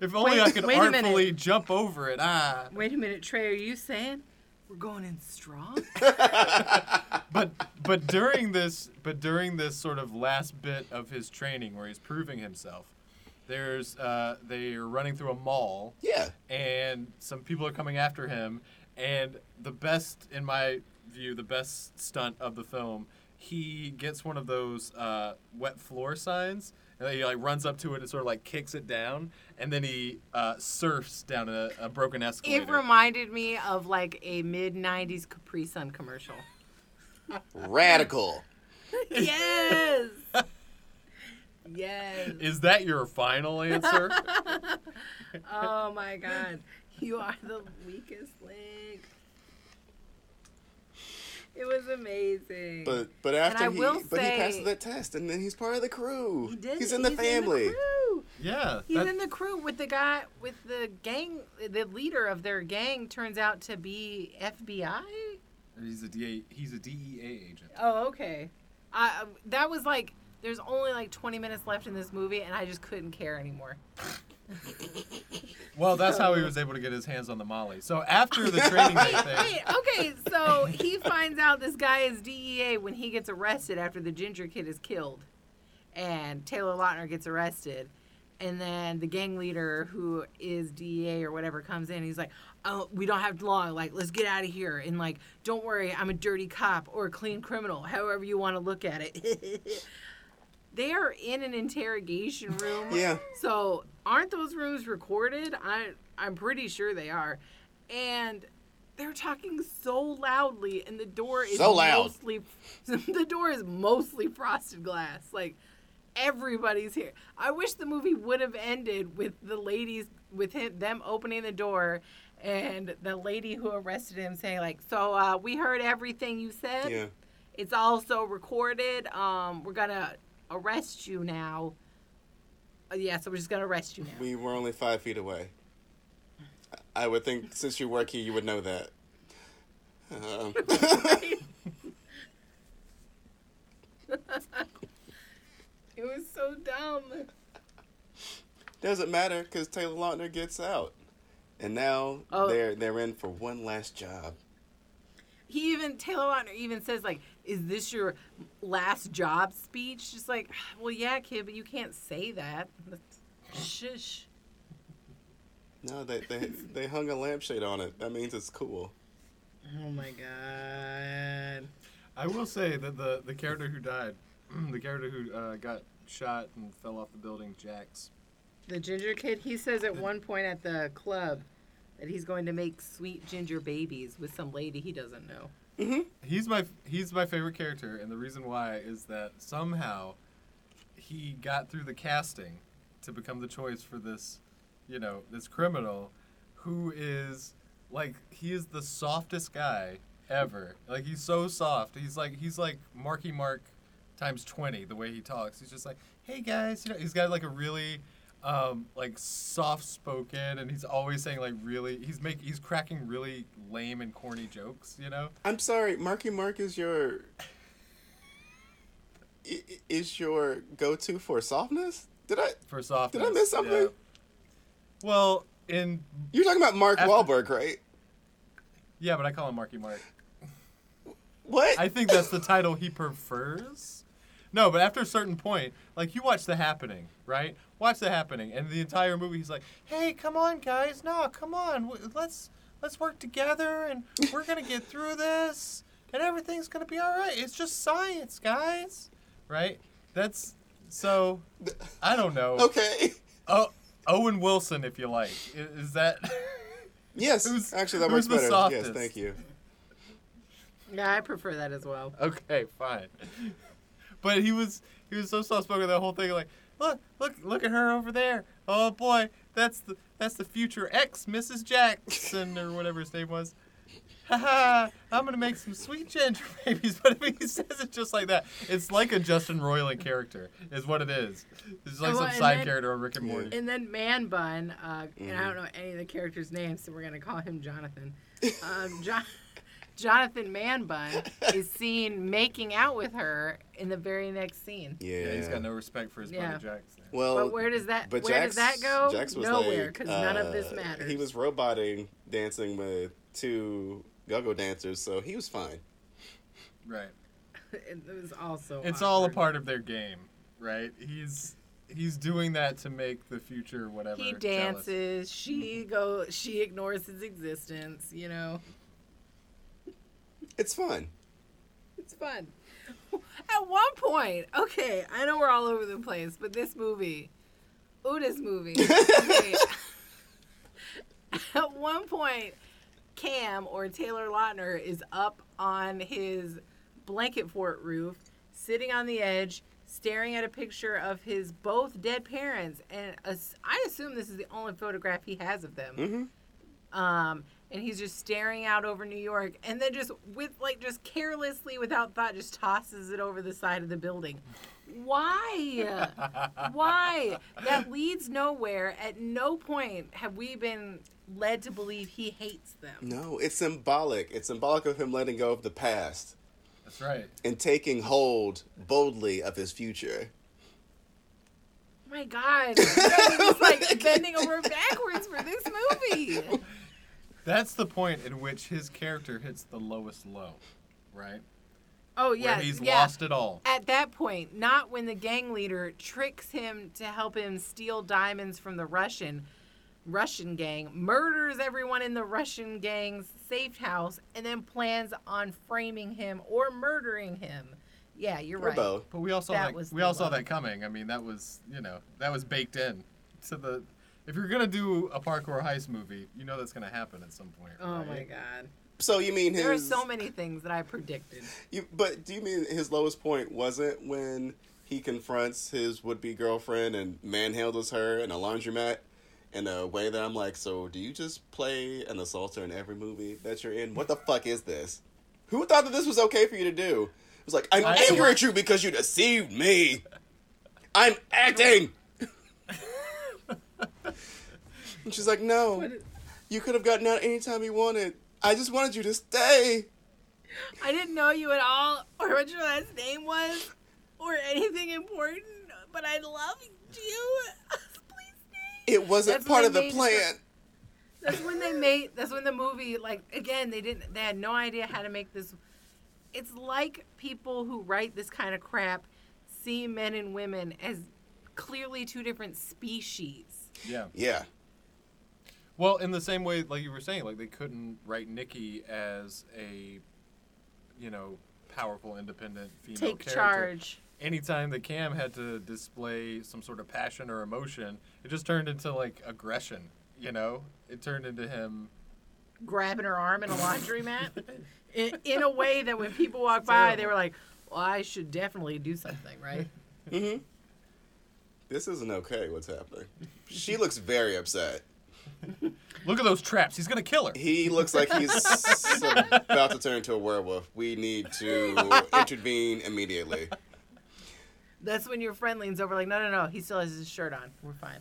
If only Wait- I could wait a minute. artfully jump over it. Ah. Wait a minute, Trey. Are you saying we're going in strong? But but during this but during this sort of last bit of his training where he's proving himself, there's uh, they are running through a mall Yeah. and some people are coming after him and the best in my view the best stunt of the film he gets one of those uh, wet floor signs and he like runs up to it and sort of like kicks it down and then he uh, surfs down a, a broken escalator it reminded me of like a mid '90s Capri Sun commercial. Radical. yes. yes. is that your final answer Oh my God. You are the weakest link. It was amazing. But but after he will but he say- passes that test and then he's part of the crew. he did. He's in the family. crew. Yeah. He's that- in the crew with the guy with the gang. The leader of their gang turns out to be FBI. he's a DA. He's a DEA agent. Oh, okay. I um, that was like there's only like 20 minutes left in this movie, and I just couldn't care anymore. Well, that's how he was able to get his hands on the Molly. So after the training day thing, Wait, okay, so he finds out this guy is DEA when he gets arrested after the Ginger Kid is killed, and Taylor Lautner gets arrested, and then the gang leader who is DEA or whatever comes in. He's like, "Oh, we don't have long. Like, let's get out of here." And like, don't worry, I'm a dirty cop or a clean criminal, however you want to look at it. they are in an interrogation room. Yeah. So aren't those rooms recorded? I I'm pretty sure they are, and they're talking so loudly, and the door is So loud. mostly the door is mostly frosted glass. Like everybody's here. I wish the movie would have ended with the ladies with him them opening the door. And the lady who arrested him saying like, "So uh, we heard everything you said. Yeah. It's also recorded. Um, we're gonna arrest you now. Uh, yeah, so we're just gonna arrest you now. We were only five feet away. I I would think since you work here, you would know that. Um, it was so dumb. doesn't matter because Taylor Lautner gets out, and now Oh. they're they're in for one last job. He even Taylor Lautner even says like, "Is this your last job speech?" Just like, well, yeah, kid, but you can't say that. That's- Shush. No, they they they hung a lampshade on it. That means it's cool. Oh my god. I will say that the the character who died, the character who uh, got shot and fell off the building, Jax. The ginger kid. He says at one point at the club that he's going to make sweet ginger babies with some lady he doesn't know. Hmm He's my he's my favorite character, and the reason why is that somehow he got through the casting to become the choice for this, you know, this criminal, who is like he is the softest guy ever. Like he's so soft. He's like he's like Marky Mark times twenty the way he talks. He's just like, hey guys, you know, he's got like a really um, like soft spoken, and he's always saying like really he's make he's cracking really lame and corny jokes. You know. I'm sorry, Marky Mark is your is your go to for softness. Did I? for softness. Did I miss something? yeah. Well, in You're talking about Mark After- Wahlberg, right? yeah, but I call him Marky Mark. What? I think that's the title he prefers. No, but after a certain point, like you watch The Happening, right? Watch that Happening, and the entire movie, he's like, "Hey, come on, guys, no, come on, let's let's work together, and we're gonna get through this, and everything's gonna be all right. It's just science, guys, right? That's so. I don't know. okay. Oh, Owen Wilson, if you like, is that? Yes, Who's- actually, that who's works the better. Yes, thank you. Yeah, I prefer that as well. Okay, fine. But he was he was so soft spoken that whole thing like look look look at her over there. Oh boy, that's the that's the future ex Mrs. Jackson or whatever his name was. Haha, I'm gonna make some sweet ginger babies, but if he says it just like that, it's like a Justin Roiland character, is what it is. It's like Well, some side then- character of Rick and Morty. And then Man Bun, uh, and I Mhm. don't know any of the characters' names, so we're gonna call him Jonathan. Um, jo- Jonathan Man Bun is seen making out with her in the very next scene. Yeah. Yeah, he's got no respect for his Yeah. brother Jackson. Well, But where does that but where Jax, does that go? Jax was Nowhere, like, because none of this uh, matters. He was roboting, dancing with two go-go dancers, so he was fine. Right. it was also. It's all a part of their game, right? He's he's doing that to make the future whatever. He jealous. dances. She go. She ignores his existence. You know, It's fun. it's fun. At one point, okay, I know we're all over the place, but this movie, this movie. Okay. At one point, Cam or Taylor Lautner is up on his blanket fort roof, sitting on the edge, staring at a picture of his both dead parents, and I assume this is the only photograph he has of them. hmm Um, and he's just staring out over New York, and then just with like just carelessly, without thought, just tosses it over the side of the building. Why? Why? That leads nowhere. At no point have we been led to believe he hates them. No, it's symbolic. It's symbolic of him letting go of the past That's right. and taking hold boldly of his future. My God, you guys are just like bending over backwards for this movie. That's the point in which his character hits the lowest low, right? Oh yeah, Where he's yeah. lost it all. At that point, not when the gang leader tricks him to help him steal diamonds from the Russian Russian gang, murders everyone in the Russian gang's safe house, and then plans on framing him or murdering him. Yeah, you're Or right. both. But we all saw That that. was we the all saw that coming. I mean, that was you know that was baked in to the. If you're gonna do a parkour heist movie, you know that's gonna happen at some point. Oh right? my God, So you mean his? there are so many things that I predicted. You, but do you mean his lowest point wasn't when he confronts his would-be girlfriend and manhandles her in a laundromat in a way that I'm like, so do you just play an assaulter in every movie that you're in? What the fuck is this? Who thought that this was okay for you to do? It was like, I'm I- angry at you because you deceived me. I'm acting. And she's like, no, you could have gotten out anytime you wanted. I just wanted you to stay. I didn't know you at all, or what your last name was, or anything important, but I love you. Please stay. It wasn't That's part of the made plan. That's when they made. That's when the movie, like, again, they didn't. They had no idea how to make this. It's like people who write this kind of crap see men and women as clearly two different species. Yeah. Yeah. Well, in the same way, like you were saying, like they couldn't write Nikki as a, you know, powerful, independent female Take character. charge. Anytime that Cam had to display some sort of passion or emotion, it just turned into like aggression. You know, it turned into him. grabbing her arm in a laundromat in, in a way that when people walk by, they were like, "Well, I should definitely do something, right?" hmm This isn't okay. What's happening? She looks very upset. Look at those traps. He's gonna kill her. He looks like he's about to turn into a werewolf. We need to intervene immediately. That's when your friend leans over, like, "No, no, no, he still has his shirt on. We're fine."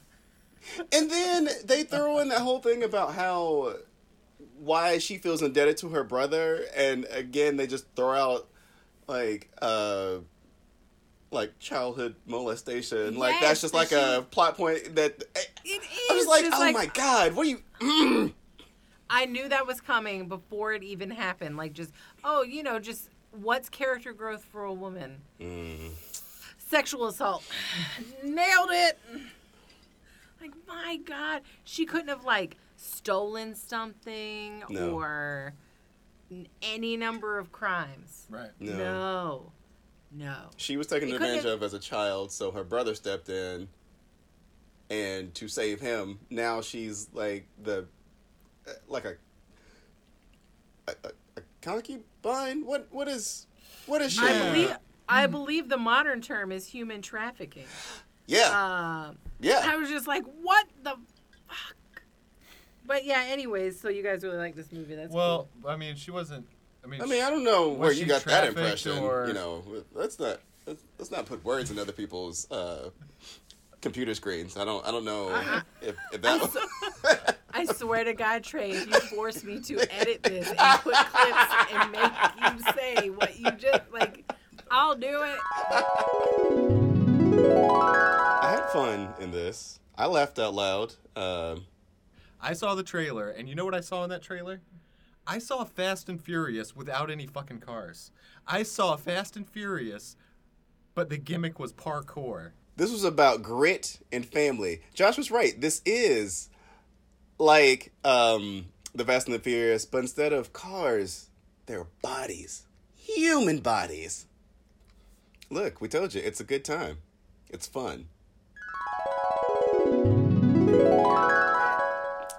And then they throw in that whole thing about how why she feels indebted to her brother, and again they just throw out like uh like childhood molestation. like that's just but like a plot point that It is. I was like, just oh my god, what are you? Mm. I knew that was coming before it even happened. Like, just oh, you know, just what's character growth for a woman? Mm. Sexual assault. Nailed it. Like, my God, she couldn't have like stolen something No. or any number of crimes. Right. No. No. No. She was taken It couldn't advantage of as a child, so her brother stepped in, and to save him, now she's like the, uh, like a, a, a, a concubine. What what is, what is she? I believe I believe the modern term is human trafficking. Yeah, Um, yeah. I was just like, what the fuck? But yeah, anyways, so you guys really like this movie. That's Well, I mean, she wasn't. I mean, I mean, I don't know where you got that impression. or- You know, let's not let's, let's not put words in other people's uh, computer screens. I don't I don't know Uh-uh. if, if I'm so- I swear to God, Trey, if you force me to edit this and put clips and make you say what you just like, I'll do it. I had fun in this. I laughed out loud. Um, I saw the trailer, and you know what I saw in that trailer? I saw Fast and Furious without any fucking cars. I saw Fast and Furious, but the gimmick was parkour. This was about grit and family. Josh was right. This is like um, the Fast and the Furious, but instead of cars, they're bodies, human bodies. Look, we told you, it's a good time. It's fun.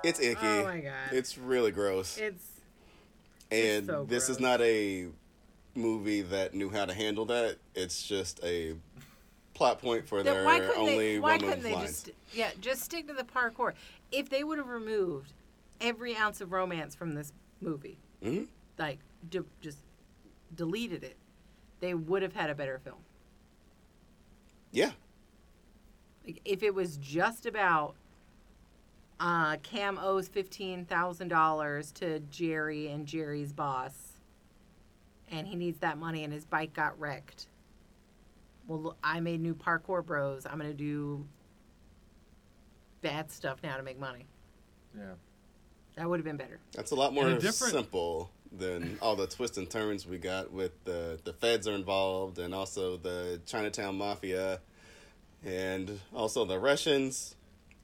It's icky. Oh my God. It's really gross. It's and so this is not a movie that knew how to handle that. It's just a plot point for Then their why only they? Why couldn't they lines. just? Yeah, just stick to the parkour. If they would have removed every ounce of romance from this movie, Mhm. like de- just deleted it, they would have had a better film. Yeah. Like if it was just about uh, Cam owes fifteen thousand dollars to Jerry and Jerry's boss, and he needs that money, and his bike got wrecked. Well, I made new parkour bros. I'm gonna do bad stuff now to make money. Yeah. That would have been better. That's a lot more a different- simple than all the twists and turns we got with the the feds are involved and also the Chinatown mafia and also the Russians.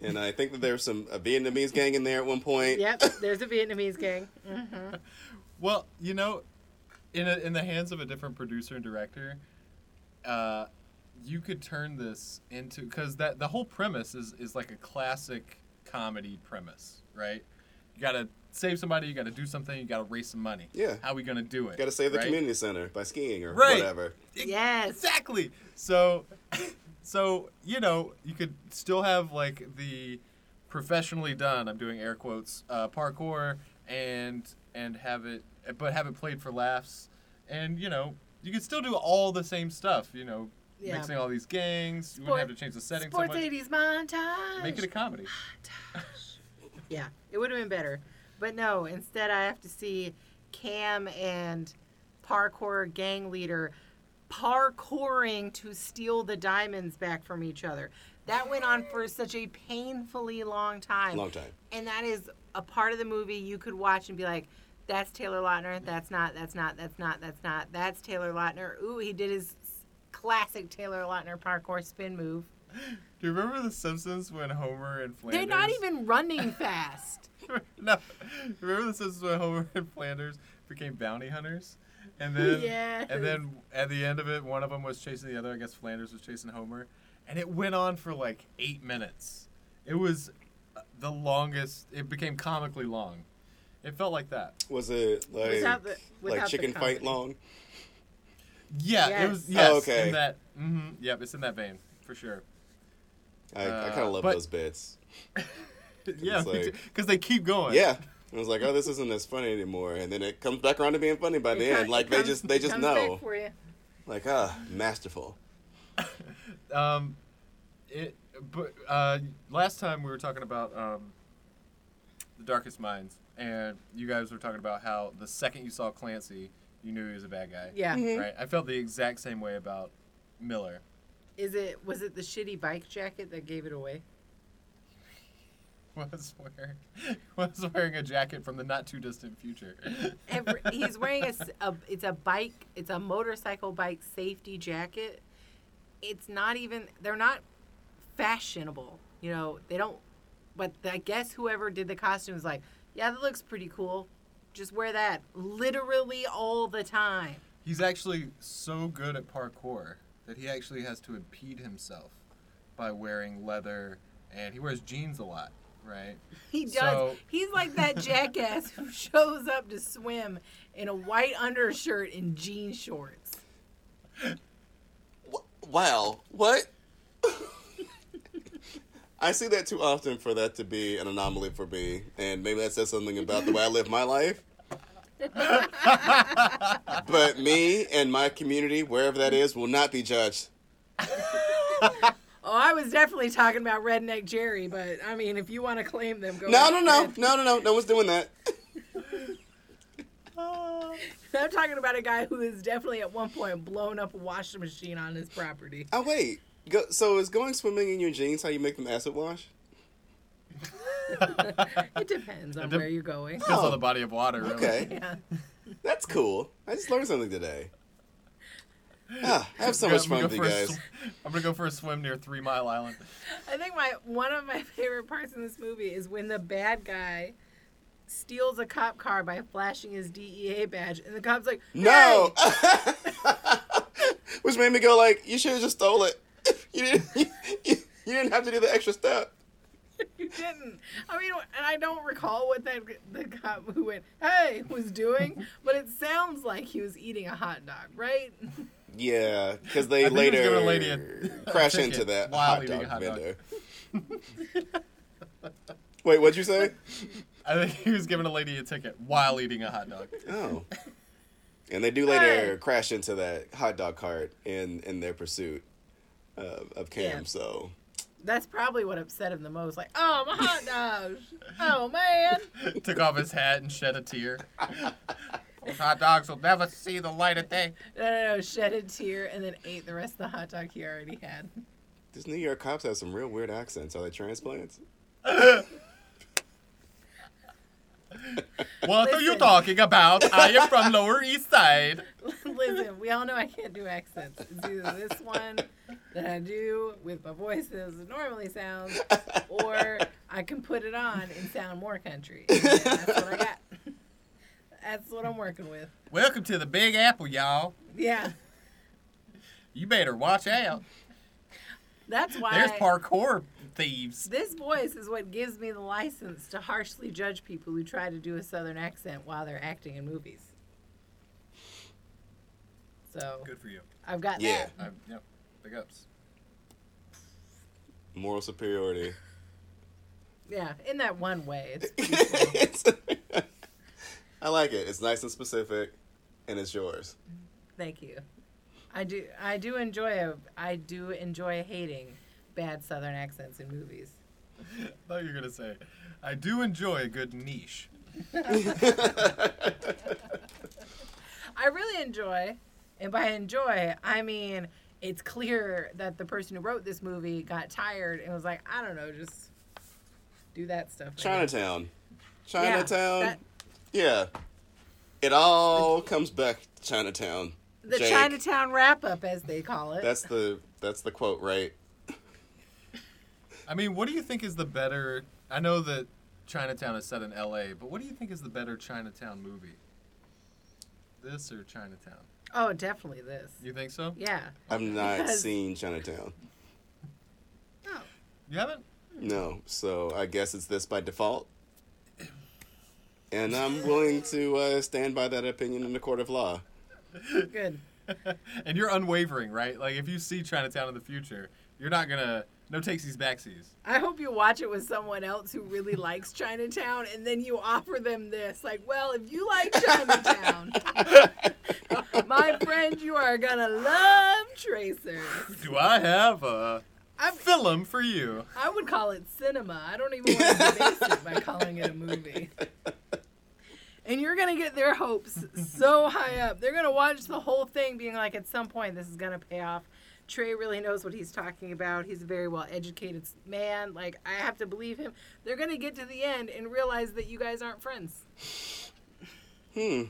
And I think that there's some a Vietnamese gang in there at one point. Yep, there's a Vietnamese gang. hmm Well, you know, in a, in the hands of a different producer and director, uh, you could turn this into because that the whole premise is is like a classic comedy premise, right? You gotta save somebody, you gotta do something, you gotta raise some money. Yeah. How are we gonna do it? Got to save the right? community center by skiing or Right. whatever. Yes. Exactly. So, so you know, you could still have like the professionally done. I'm doing air quotes uh, parkour and and have it, but have it played for laughs. And you know, you could still do all the same stuff. You know, Yeah. mixing all these gangs. you wouldn't have to change the setting Sports so much. 80s montage. Make it a comedy. Montage. Yeah, it would have been better. But no, instead I have to see Cam and parkour gang leader parkouring to steal the diamonds back from each other. That went on for such a painfully long time. Long time. And that is a part of the movie you could watch and be like, that's Taylor Lautner. That's not. That's not. That's not. That's not. That's Taylor Lautner. Ooh, he did his classic Taylor Lautner parkour spin move. Do you remember The Simpsons when Homer and Flanders? They're not even running fast. no. Remember The Simpsons when Homer and Flanders became bounty hunters? And then, Yes. and then at the end of it, one of them was chasing the other. I guess Flanders was chasing Homer, and it went on for like eight minutes. It was uh, the longest. It became comically long. It felt like that. Was it like Without the- like without the chicken fight long? Yeah, it Yes. was. Yes, Oh, okay. In that. mm-hmm, Yep, it's in that vein for sure. I, I Uh, kind of love but- those bits. yeah, like- because they keep going. Yeah. I was like, oh, this isn't as funny anymore, and then it comes back around to being funny by the It end. co- Like it they just they just know. for you. Like ah, masterful. Um, it. But uh, last time we were talking about um, the Darkest Minds, and you guys were talking about how the second you saw Clancy, you knew he was a bad guy. Yeah. Right. I felt the exact same way about Miller. Is it was it the shitty bike jacket that gave it away? Was wearing was wearing a jacket from the not too distant future. Every, he's wearing a, a- it's a bike it's a motorcycle bike safety jacket. It's not even they're not fashionable. You know, they don't but I guess whoever did the costume was like, "Yeah, that looks pretty cool. Just wear that literally all the time." He's actually so good at parkour that he actually has to impede himself by wearing leather, and he wears jeans a lot, right? He does. So- He's like that jackass who shows up to swim in a white undershirt and jean shorts. Wow, what? I see that too often for that to be an anomaly for me, and maybe that says something about the way I live my life. but me and my community, wherever that is, will not be judged. Oh, I was definitely talking about Redneck Jerry, but I mean, if you want to claim them, go. No, no, no, ahead. no, no, no. No one's doing that. Uh. I'm talking about a guy who is definitely at one point blown up a washing machine on his property. Oh wait, Go, so is going swimming in your jeans how you make them acid wash? It depends on It dep- where you're going. Depends Oh. on the body of water. Really. Okay, Yeah. that's cool. I just learned something today. Ah, I have so I'm much gonna fun go with you for a guys. sw- I'm gonna go for a swim near Three Mile Island. I think my one of my favorite parts in this movie is when the bad guy steals a cop car by flashing his DEA badge, and the cop's like, No, "Hey!" which made me go like, you should have just stole it. You didn't. You, you, you didn't have to do the extra step. You didn't. I mean, and I don't recall what that the cop who went, "Hey," was doing, but it sounds like he was eating a hot dog, right? Yeah, because they I think he was later a lady a- crash ticket into that hot dog a hot dog. vendor. Wait, what'd you say? I think he was giving a lady a ticket while eating a hot dog. Oh. And they do later Hey. crash into that hot dog cart in in their pursuit. uh, of Cam. Yeah. So That's probably what upset him the most. Like, oh, my hot dogs. oh, man. Took off his hat and shed a tear. Those hot dogs will never see the light of day. No, no, no. Shed a tear and then ate the rest of the hot dog he already had. these New York cops have some real weird accents. Are they transplants? What are you talking about? I am from Lower East Side. Listen, we all know I can't do accents. It's either this one that I do with my voice as it normally sounds, or I can put it on and sound more country. And that's what I got. That's what I'm working with. Welcome to the Big Apple, y'all. Yeah, You better watch out. that's why. There's parkour thieves. This voice is what gives me the license to harshly judge people who try to do a southern accent while they're acting in movies. So Good for you. I've got Yeah. that. I'm, yep. Big ups. Moral superiority. Yeah, in that one way. It's It's- I like it. It's nice and specific, and it's yours. Thank you. I do. I do enjoy. A, I do enjoy hating bad Southern accents in movies. I thought you were gonna say, I do enjoy a good niche. I really enjoy, and by enjoy, I mean it's clear that the person who wrote this movie got tired and was like, I don't know, just do that stuff. I guess." Chinatown. Yeah, Chinatown. that- Yeah. It all comes back to Chinatown. the Jake. Chinatown wrap up, as they call it. That's the that's the quote, right? I mean, what do you think is the better? I know that Chinatown is set in L.A., but what do you think is the better Chinatown movie? This or Chinatown? oh, definitely this. You think so? Yeah. I've not Because- seen Chinatown. Oh, You haven't? No, so I guess it's this by default. And I'm willing to uh, stand by that opinion in the court of law. good. and you're unwavering, right? Like if you see Chinatown in the future, you're not gonna no takesies backsies. I hope you watch it with someone else who really likes Chinatown, and then you offer them this, like, well, if you like Chinatown, my friend, you are gonna love Tracers. Do I have a I'm, film for you? I would call it cinema. I don't even want to debase it by calling it a movie. And you're gonna get their hopes so high up. They're gonna watch the whole thing, being like, at some point, this is gonna pay off. Trey really knows what he's talking about. He's a very well educated man. Like, I have to believe him. They're gonna get to the end and realize that you guys aren't friends. Hmm.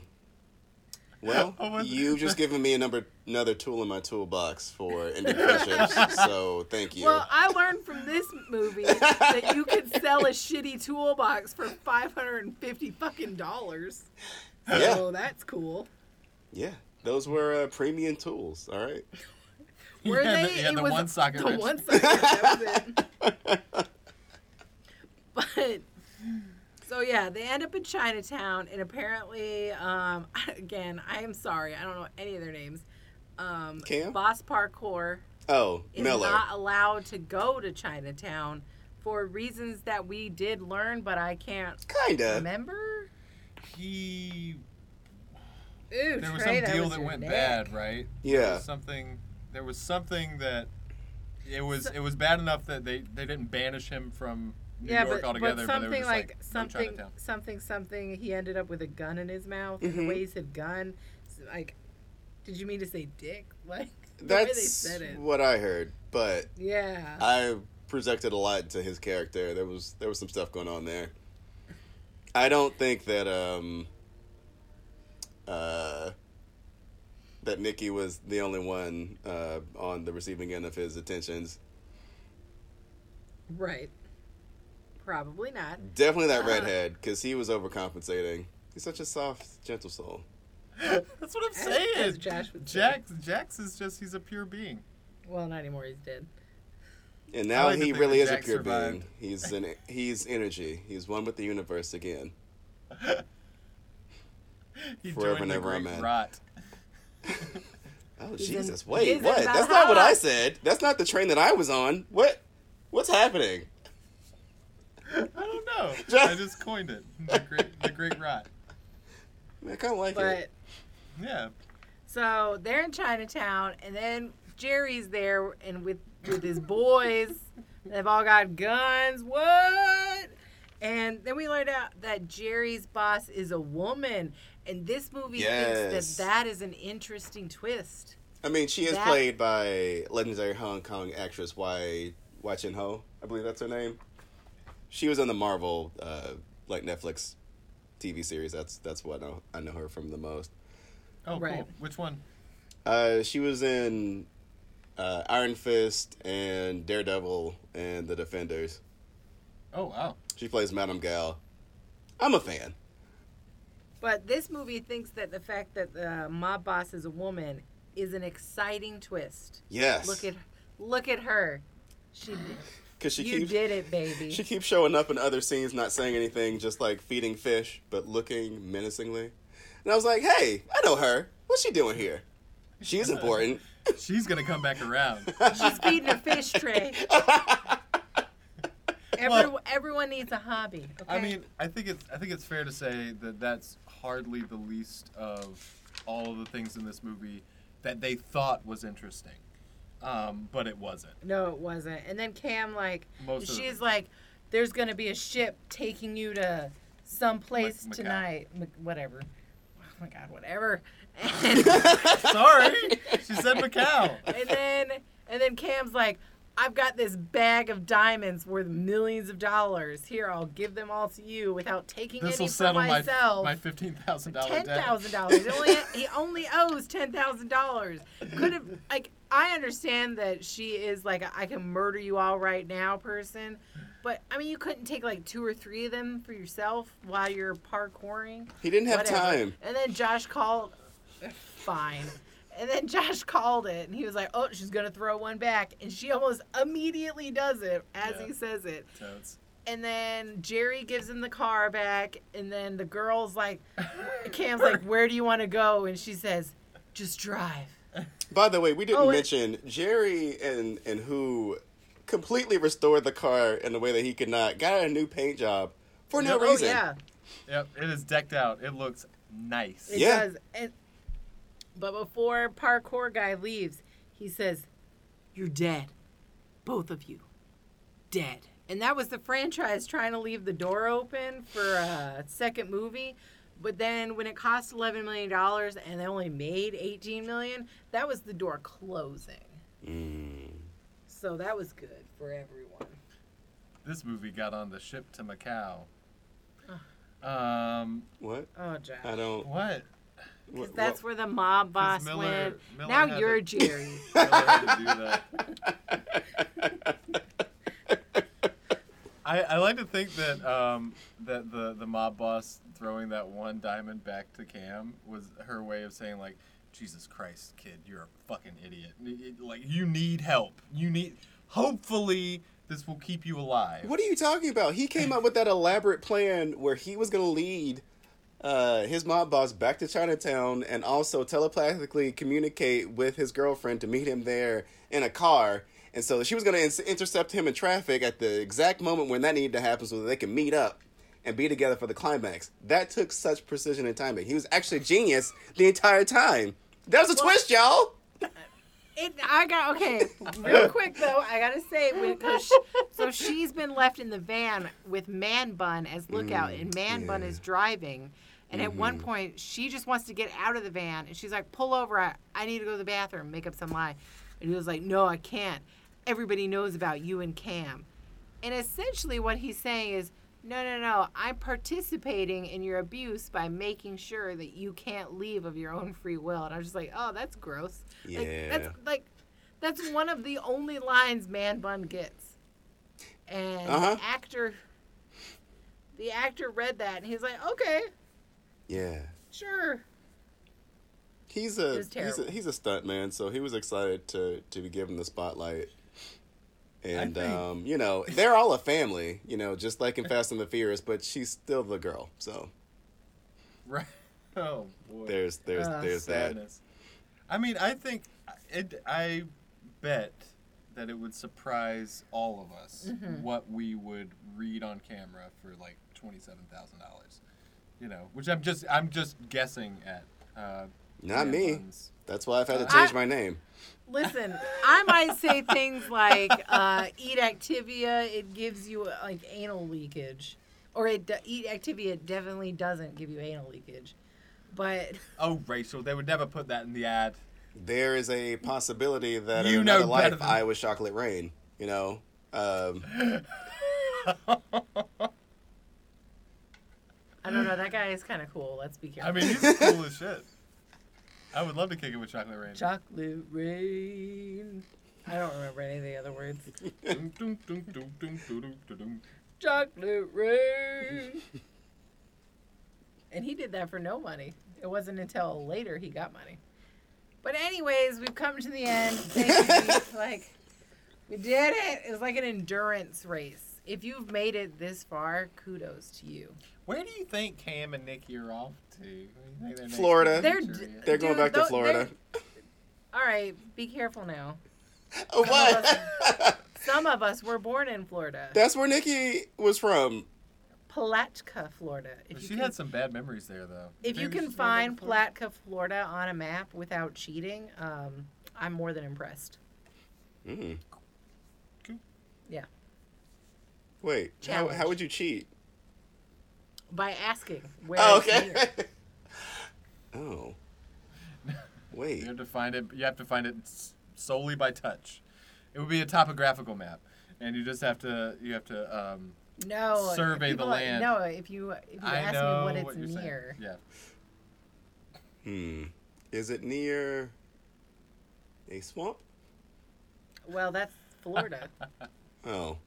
Well, you've just given me a number, another tool in my toolbox for indie friendships, so thank you. Well, I learned from this movie that you could sell a shitty toolbox for five hundred and fifty fucking dollars. So Yeah. that's cool. yeah, those were uh, premium tools, all right? Were Yeah, they? the- yeah, it the was one socket The wrench. one socket. That was it. but so yeah, they end up in Chinatown, and apparently, um, again, I am sorry, I don't know any of their names. Um, Cam? Boss Parkour Oh, is Miller. not allowed to go to Chinatown for reasons that we did learn, but I can't Kinda. remember. He Ooh, there was Trey, some deal was that went neck. bad, right? Yeah. was something there was something that it was So- it was bad enough that they they didn't banish him from New yeah, York but, altogether, but but, they were something just like, like, something, Chinatown. something, something. He ended up with a gun in his mouth, and the way he said "gun," like, did you mean to say "dick"? Like the way they That's said it. what I heard, but Yeah. I projected a lot to his character. There was there was some stuff going on there. I don't think that um uh that Nikki was the only one uh, on the receiving end of his attentions. right. Probably not. Definitely that Uh. redhead, because he was overcompensating. He's such a soft, gentle soul. That's what I'm As- saying. as Josh would say. Jax Jax is just he's a pure being. Well, not anymore. He's dead. And now like he think really that is a Jack pure survived. being. He's an he's energy. He's one with the universe again. He Forever joined the never great amen. rot. Oh He's in- Jesus! Wait, what? That's not what I said. That's not the train that I was on. What? What's happening? I don't know. Jack- I just coined it. The great, the great rot. I kind of like But it. Yeah. so they're in Chinatown, and then Jerry's there, and with with his boys. They've all got guns. What? And then we learned out that Jerry's boss is a woman. And this movie Yes. thinks that that is an interesting twist. I mean, she is That- played by legendary Hong Kong actress Wai Wai Chin Ho. I believe that's her name. She was in the Marvel, uh, like Netflix TV series. That's that's what I know, I know her from the most. Oh, Right. cool. Which one? Uh, she was in uh, Iron Fist and Daredevil and The Defenders. Oh, wow. She plays Madame Gao. I'm a fan. But this movie thinks that the fact that the mob boss is a woman is an exciting twist. Yes. Look at look at her. She did, because she you keeps did it, baby. she keeps showing up in other scenes, not saying anything, just like feeding fish, but looking menacingly. And I was like, hey, I know her. What's she doing here? She's important. She's going to come back around. She's feeding a fish tray. Every, Well- everyone needs a hobby. Okay? I mean, I think it's I think it's fair to say that that's hardly the least of all of the things in this movie that they thought was interesting, um, but it wasn't. no, it wasn't. And then Cam, like, Most she's them. like, "There's gonna be a ship taking you to some place tonight, Mac- whatever." Oh my God, whatever. And, Sorry, she said Macau. and then, and then Cam's like, "I've got this bag of diamonds worth millions of dollars. Here, I'll give them all to you without taking This any will for settle my myself." my fifteen thousand dollar Ten thousand dollars. He only owes ten thousand dollars. Could have like I understand that she is like a, I can murder you all right now person, but I mean you couldn't take like two or three of them for yourself while you're parkouring. He didn't have Whatever. time. And then Josh called. Fine. And then Josh called it, and he was like, "Oh, she's gonna throw one back," and she almost immediately does it as Yeah. he says it. Totes. And then Jerry gives him the car back, and then the girl's like, Cam's like, "Where do you want to go?" And she says, "Just drive." By the way, we didn't Oh, it- mention Jerry and and who completely restored the car in a way that he could not. Got a new paint job for no oh reason. yeah, Yep, it is decked out. It looks nice. it Yeah. does. And, but before parkour guy leaves, he says, "You're dead, both of you, dead." And that was the franchise trying to leave the door open for a second movie. But then when it cost eleven million dollars and they only made 18 million, that was the door closing. Mm. So that was good for everyone. This movie got on the ship to Macau. Um, What? Oh, Josh. I don't. what? Because what- that's where the mob boss Miller- went. Miller now you're to- Jerry. Miller had to do that. I, I like to think that um, that the, the mob boss throwing that one diamond back to Cam was her way of saying like, Jesus Christ, kid, you're a fucking idiot. It- it- like you need help. You need. Hopefully, this will keep you alive. What are you talking about? He came up with that elaborate plan where he was going to lead uh, his mob boss back to Chinatown and also telepathically communicate with his girlfriend to meet him there in a car. And so she was going to intercept him in traffic at the exact moment when that needed to happen so that they can meet up and be together for the climax. That took such precision and timing. He was actually a genius the entire time. That was a twist, y'all. It, I got okay. Real quick though, I gotta say, because so she's been left in the van with Man Bun as lookout, Mm, and Man Bun is driving. And at one Mhm. point, she just wants to get out of the van, and she's like, "Pull over! I, I need to go to the bathroom, make up some lie." And he was like, "No, I can't. Everybody knows about you and Cam." And essentially, what he's saying is, "No, no, no. I'm participating in your abuse by making sure that you can't leave of your own free will." And I was just like, "Oh, that's gross." Like, Yeah. that's like that's one of the only lines Man Bun gets. And Uh-huh. the actor the actor read that and he's like, "Okay, Yeah. sure." He's a he's a he's a stunt man, so he was excited to to be given the spotlight. And um, you know, they're all a family, you know, just like in Fast and the Furious, but she's still the girl. So Right. Oh boy. there's there's Uh, there's that. I mean, I think it. I bet that it would surprise all of us Mm-hmm. what we would read on camera for like twenty-seven thousand dollars. You know, which I'm just I'm just guessing at. Uh, Not me. buns. That's why I've had to I- change my name. Listen, I might say things like uh, eat Activia, it gives you uh, like anal leakage. Or it eat Activia definitely doesn't give you anal leakage. But Oh, Rachel, they would never put that in the ad. There is a possibility that You in know another life than- I was Chocolate Rain. You know, um, I don't know. That guy is kind of cool. Let's be careful. I mean, he's cool as shit. I would love to kick it with Chocolate Rain. Chocolate Rain. I don't remember any of the other words. Chocolate Rain. and he did that for no money. It wasn't until later he got money. But anyways, we've come to the end. Thank you. like we did it. It was like an endurance race. If you've made it this far, kudos to you. Where do you think Cam and Nikki are off to? Where do you think their next Florida. They're d- they're going Dude, back to Florida. All right, be careful now. Oh, what? Some of us were born in Florida. That's where Nikki was from. Palatka, Florida. If But you she can- had some bad memories there, though. If you can she's going back find to Florida? Palatka, Florida on a map without cheating, um, I'm more than impressed. Mm. Cool. Yeah. Wait, how, how would you cheat? By asking where Oh, it's okay. near. oh. You have to find it. You have to find it solely by touch. It would be a topographical map, and you just have to. You have to. Um, No. Survey the people- land. No, if you if you I ask know me what it's what you're saying. near, Yeah. Hmm. Is it near a swamp? well, that's Florida. Oh.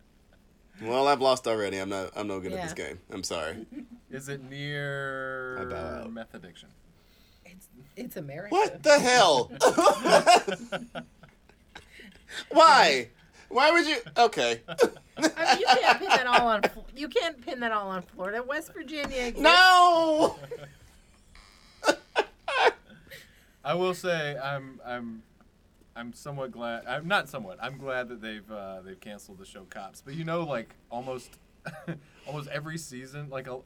Well, I've lost already. I'm not. I'm no good at this game. I'm sorry. Is it near I meth addiction? it's it's America. What the hell? Why? Why would you? Okay. I mean, you can't pin that all on. You can't pin that all on Florida. West Virginia. Exists. No. I will say I'm I'm I'm somewhat glad. I'm not somewhat. I'm glad that they've uh, they've canceled the show Cops. But you know, like almost almost every season, like a,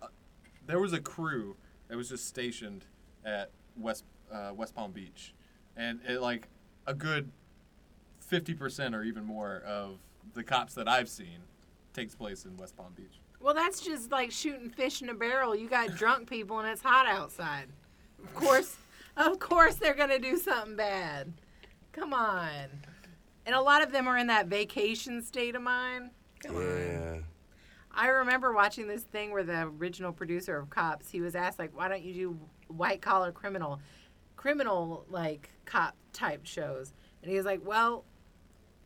there was a crew that was just stationed at West uh, West Palm Beach, and it like a good fifty percent or even more of the cops that I've seen takes place in West Palm Beach. Well, that's just like shooting fish in a barrel. You got drunk people and it's hot outside. Of course, of course they're gonna do something bad. Come on. And a lot of them are in that vacation state of mind. Come on. I remember watching this thing where the original producer of Cops, he was asked like, "Why don't you do white collar criminal, criminal like cop type shows?" And he was like, "Well,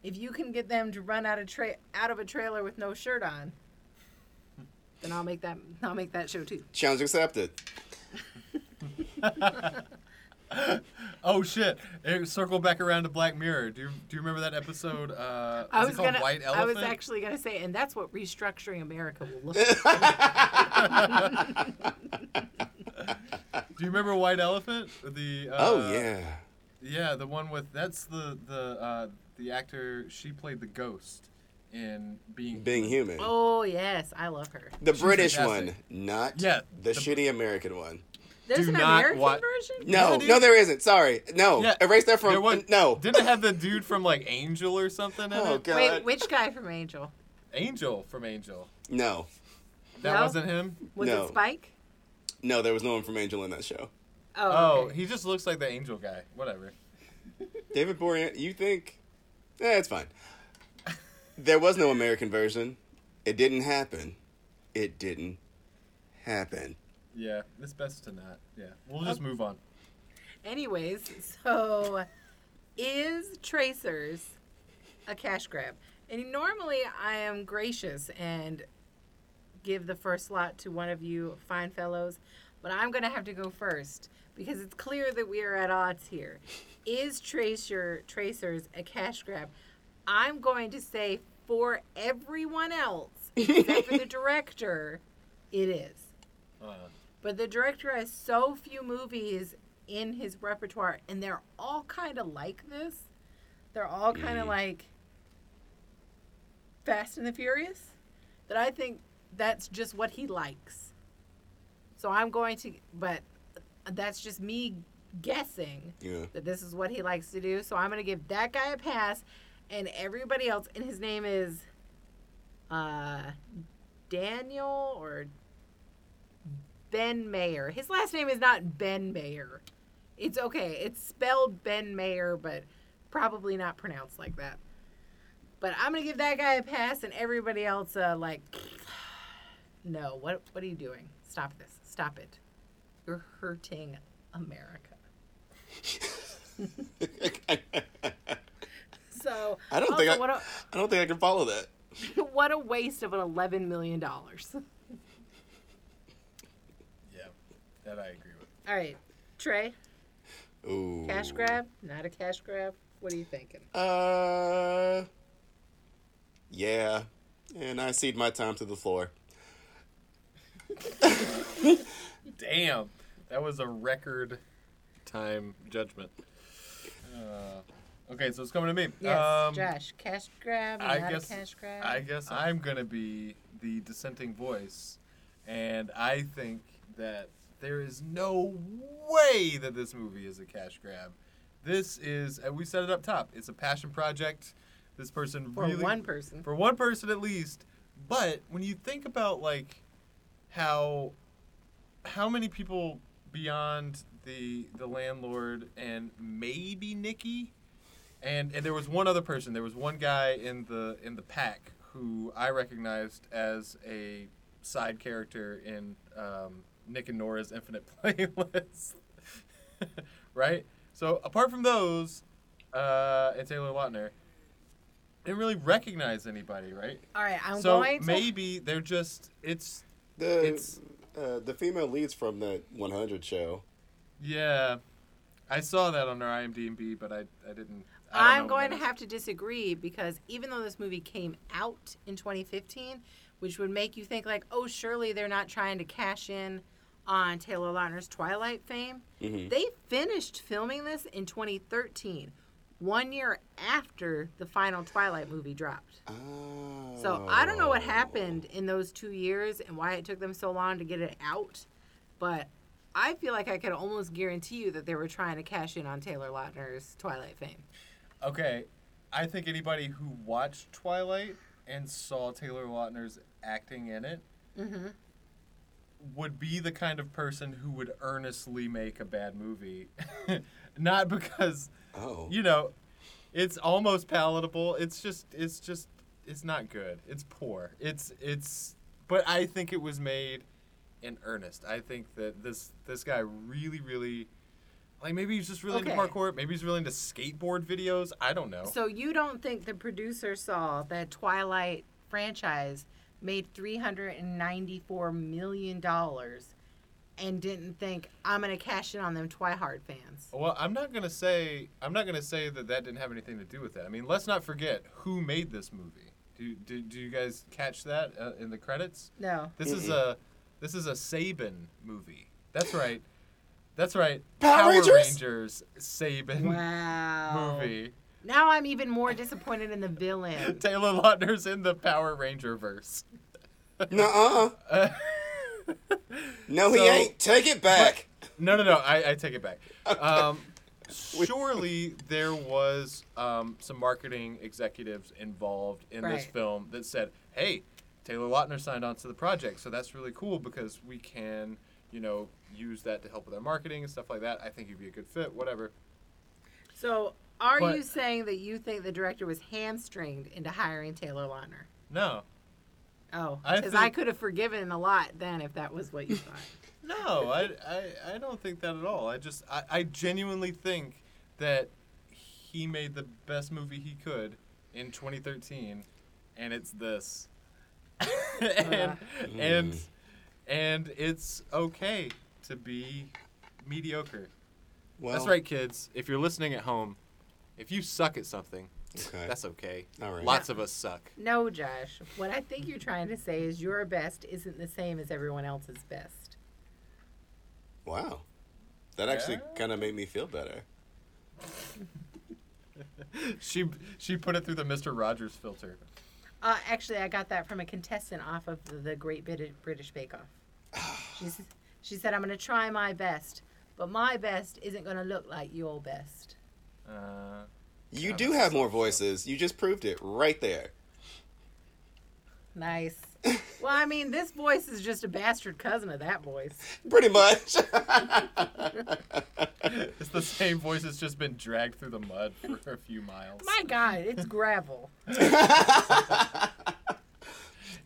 if you can get them to run out of tra- out of a trailer with no shirt on, then I'll make that I'll make that show too." Challenge accepted. Oh shit! It, circle back around to Black Mirror. Do you do you remember that episode? Uh, I is was it called gonna White I was actually gonna say, and that's what restructuring America will look like. Do you remember White Elephant? The uh, oh yeah. yeah, the one with that's the the uh, the actor. She played the ghost in Being Being human. oh yes, I love her. the she's British fantastic. one, not Yeah, the, the- shitty American one. There's Do an not American wa- version. No, Yeah, no, there isn't. Sorry. No. Yeah, Erase that from. There was- no. Didn't it have the dude from like Angel or something in Oh it? god. Wait, which guy from Angel? Angel from Angel. No. That No? wasn't him. Was No. it Spike? No, there was no one from Angel in that show. Oh, Oh, okay. he just looks like the Angel guy. Whatever. David Borean, you think? Eh, it's fine. There was no American version. It didn't happen. It didn't happen. Yeah, it's best to not. Yeah, we'll just move on. Anyways, so is Tracers a cash grab? And normally I am gracious and give the first slot to one of you fine fellows, but I'm going to have to go first because it's clear that we are at odds here. Is Tracer Tracers a cash grab? I'm going to say for everyone else except for the director, it is. Uh, But the director has so few movies in his repertoire, and they're all kind of like this. They're all kind of Mm. like Fast and the Furious. That I think that's just what he likes. So I'm going to, but that's just me guessing Yeah. that this is what he likes to do. So I'm going to give that guy a pass and everybody else. And his name is uh, Daniel or Ben Mayer. His last name is not Ben Mayer. It's okay. It's spelled Ben Mayer, but probably not pronounced like that. But I'm gonna give that guy a pass, and everybody else, uh, like, no. What What are you doing? Stop this. Stop it. You're hurting America. So I don't also, think I, a I don't think I can follow that. what a waste of an eleven million dollars. Yeah, that I agree with. All right, Trey, Ooh. cash grab? Not a cash grab. What are you thinking? Uh. Yeah, and I cede my time to the floor. Damn, that was a record time judgment. Uh, okay, so it's coming to me. Yes, Um, Josh, cash grab? I Not guess a cash grab. I guess I'm gonna be the dissenting voice, and I think that there is no way that this movie is a cash grab. This is, and we set it up top. It's a passion project. This person for really one person. for one person at least. But when you think about like how how many people beyond the the landlord and maybe Nikki and and there was one other person. There was one guy in the in the pack who I recognized as a side character in um, Nick and Nora's Infinite Playlist. right? So apart from those, uh, and Taylor Lautner, didn't really recognize anybody, right? All right, I'm so going to. maybe they're just it's The It's- uh, the female leads from that 100 show. yeah. I saw that on their IMDb, but I I didn't. I I'm going to have to disagree because even though this movie came out in 2015, which would make you think like, oh, surely they're not trying to cash in on Taylor Lautner's Twilight fame. Mhm. They finished filming this in 2013, one year after the final Twilight movie dropped. Oh. So I don't know what happened in those two years and why it took them so long to get it out, but I feel like I could almost guarantee you that they were trying to cash in on Taylor Lautner's Twilight fame. Okay, I think anybody who watched Twilight and saw Taylor Lautner's acting in it Mm-hmm. Would be the kind of person who would earnestly make a bad movie, not because Oh. you know it's almost palatable. It's just it's just it's not good. It's poor. It's it's but I think it was made in earnest. I think that this this guy really really like maybe he's just really Okay. into parkour. Maybe he's really into skateboard videos. I don't know. So you don't think the producer saw that Twilight franchise made three hundred and ninety-four million dollars and didn't think I'm gonna cash in on them Twihard fans? Well, I'm not gonna say I'm not gonna say that that didn't have anything to do with that. I mean, let's not forget who made this movie. Do do, do you guys catch that uh, in the credits? No. This is Mm-mm. a this is a Saban movie. That's right. That's right. Power Rangers? Rangers Saban Wow. movie. Now I'm even more disappointed in the villain. Taylor Lautner's in the Power Ranger verse. Nuh-uh. Uh, No, he So- ain't. Take it back. No, no, no. I, I take it back. Okay. Um, surely there was um, some marketing executives involved in this film that said, "Hey, Taylor Lautner signed on to the project, so that's really cool because we can, you know, use that to help with our marketing and stuff like that. I think you'd be a good fit. Whatever." So are But- you saying that you think the director was hamstringed into hiring Taylor Lautner? No, Oh, I because I, think- could have forgiven a lot then if that was what you thought. no, I, I, I don't think that at all. I just, I, I genuinely think that he made the best movie he could in 2013, and it's this. and, and, Mm. and it's okay to be mediocre. Well, That's right, kids. If you're listening at home, if you suck at something, Okay. that's okay. All right. Lots of us suck. No, Josh. What I think you're trying to say is your best isn't the same as everyone else's best. Wow. That actually Yeah. kind of made me feel better. She she put it through the Mr. Rogers filter. Uh, actually, I got that from a contestant off of the, the Great British, British Bake Off. She's, she said, I'm going to try my best, but my best isn't going to look like your best. Uh, You do have more awesome. voices. You just proved it right there. Nice. well, I mean, this voice is just a bastard cousin of that voice. Pretty much. it's the same voice that's just been dragged through the mud for a few miles. My God, it's gravel.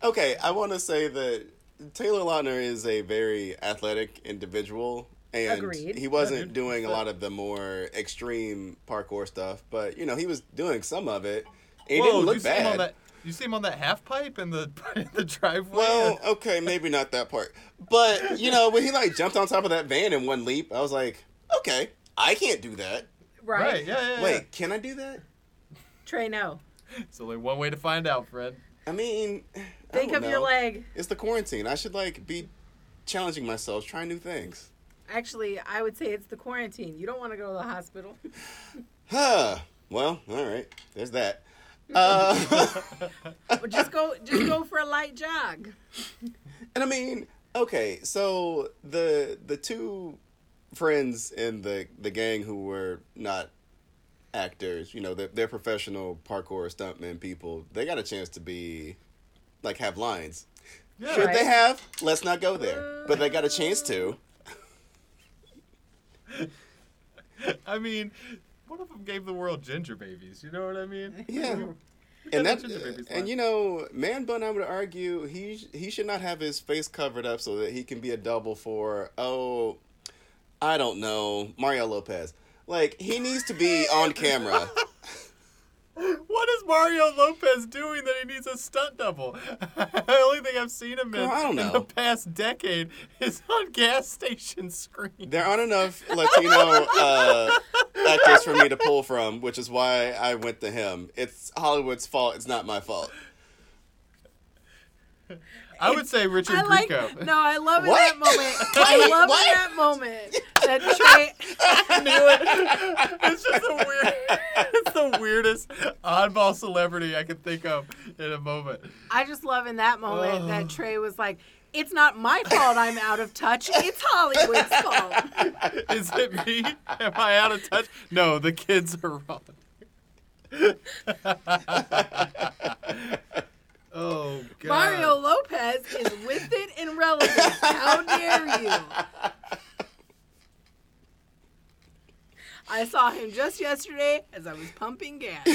okay, I want to say that Taylor Lautner is a very athletic individual. And Agreed. he wasn't Yeah, dude. doing a lot of the more extreme parkour stuff, but you know he was doing some of it. And he Whoa, didn't look you see him bad. that? You see him on that half pipe in the in the driveway. Well, okay, maybe not that part, but you know when he like jumped on top of that van in one leap, I was like, okay, I can't do that. Right? right? Yeah, yeah. Wait, can I do that? Trey, no. It's only one way to find out, Fred. I mean, I Think don't of your leg. It's the quarantine. I should like be challenging myself, trying new things. Actually, I would say it's the quarantine. You don't want to go to the hospital. Huh. Well, all right. There's that. Uh, But just go, just go for a light jog. and I mean, okay, so the the two friends in the the gang who were not actors, you know, they're, they're professional parkour stuntmen people. They got a chance to be like have lines. Yeah. Should Right. they have? Let's not go there. But they got a chance to. I mean, one of them gave the world ginger babies. You know what I mean? Yeah. Yeah, And the that, ginger babies and you know, Man Bun, I would argue he he should not have his face covered up so that he can be a double for oh, I don't know Mario Lopez. Like he needs to be on camera. What is Mario Lopez doing that he needs a stunt double? the only thing I've seen him in, Girl, in the past decade is on gas station screens. There aren't enough Latino uh, actors for me to pull from, which is why I went to him. It's Hollywood's fault. It's not my fault. I would say Richard I like. Grieco. No, I love in that moment. I love what? in that moment that Trey. I knew it. It's just a weird. It's the weirdest oddball celebrity I could think of in a moment. I just love in that moment Oh. that Trey was like, "It's not my fault. I'm out of touch. It's Hollywood's fault." Is it me? Am I out of touch? No, the kids are wrong. Oh God. Mario Lopez is with it and relevant. How dare you? I saw him just yesterday as I was pumping gas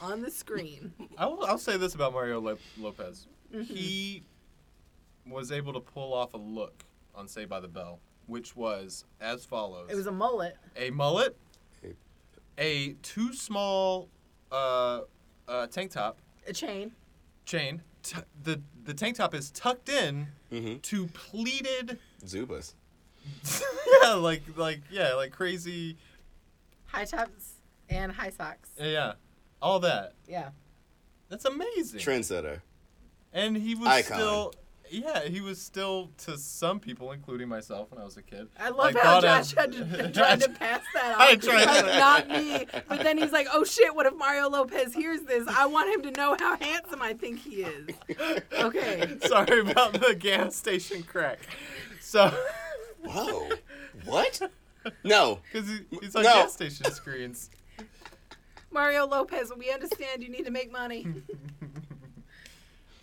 on the screen. I'll, I'll say this about Mario Lo- Lopez. He was able to pull off a look on Saved by the Bell, which was as follows: It was a mullet. a mullet, a too small uh, uh, tank top A chain. Chain. T- the the tank top is tucked in hmm to pleated. Zubaz. yeah, like like yeah, like crazy. High tops and high socks. Yeah, all that. Yeah. That's amazing. Trendsetter. And he was Icon. still, yeah, he was still to some people, including myself when I was a kid. I love I how thought Josh had to, tried to pass that I off. tried like, to- not me. But then he's like, oh shit, what if Mario Lopez hears this? I want him to know how handsome I think he is. Okay. Sorry about the gas station crack. So, Whoa. What? No. because he, he's on No. gas station screens. Mario Lopez, we understand you need to make money.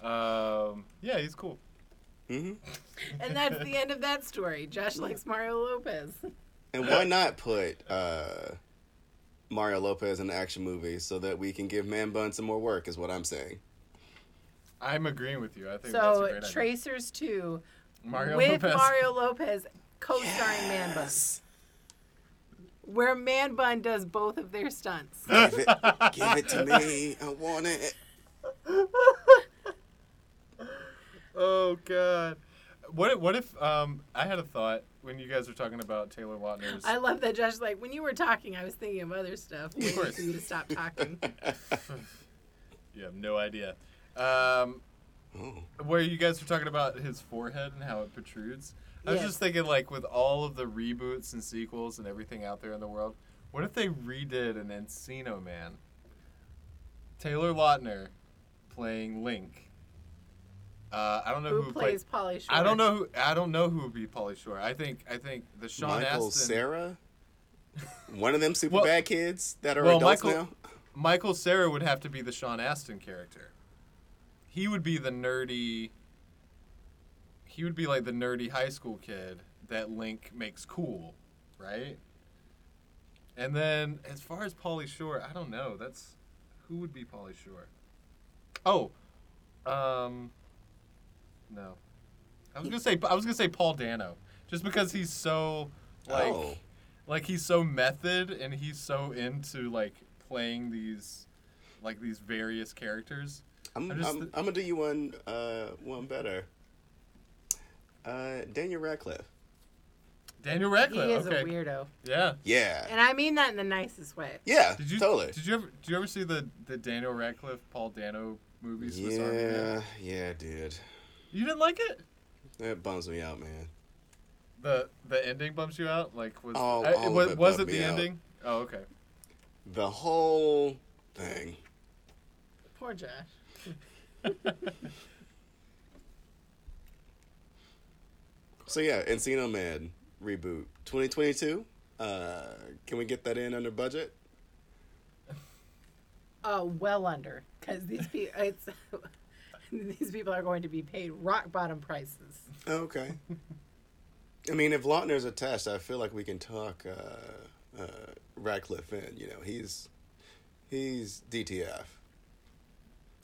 Um, yeah, he's cool. Hmm And that's the end of that story. Josh likes Mario Lopez. And why not put uh, Mario Lopez in an action movie so that we can give Man Bun some more work? Is what I'm saying. I'm agreeing with you. I think that's a So great idea. Tracers 2 Mario with Lopez. Mario Lopez co-starring Man Bun. Where Man Bun does both of their stunts. Give it, give it to me. I want it. oh God. What if, what if um I had a thought when you guys were talking about Taylor Lautner's I love that Josh like when you were talking I was thinking of other stuff. Waiting course. for you to stop talking. You have no idea. Um Oh. where you guys were talking about his forehead and how it protrudes. I was Yes. just thinking, like, with all of the reboots and sequels and everything out there in the world, what if they redid an Encino Man? Taylor Lautner playing Link, Uh, I don't know Who, who, plays play. Pauly Shore? I don't know who. I don't know who would be Pauly Shore. I think. I think the Sean Astin Michael Astin. Sarah, one of them super Well- bad kids that are well, adults Michael- now. Michael Cera would have to be the Sean Astin character. He would be the nerdy. He would be like the nerdy high school kid that Link makes cool, right? And then as far as Pauly Shore, I don't know. That's who would be Polly Shore. Oh, um, no. I was gonna say I was gonna say Paul Dano, just because he's so like oh, like he's so method and he's so into like playing these like these various characters. I'm, I I'm, just- I'm gonna do you one uh, one better. Uh, Daniel Radcliffe. Daniel Radcliffe. He Radcliffe. is okay. a weirdo, Yeah. Yeah, and I mean that in the nicest way. yeah, Did you totally. Did you ever Did you ever see the the Daniel Radcliffe Paul Dano movies? Swiss Army Man? Yeah, yeah, dude. You didn't like it? That bums me out, man. The the ending bumps you out. Like was All- I- all of was, it was it bummed the out. ending? Oh okay. The whole thing. Poor Josh. So yeah, Encino Man reboot 2022. Uh, can we get that in under budget? Uh, well under, because these people, it's these people are going to be paid rock bottom prices. Okay. I mean, if Lautner's test, I feel like we can talk uh, uh, Radcliffe in. You know, he's he's DTF.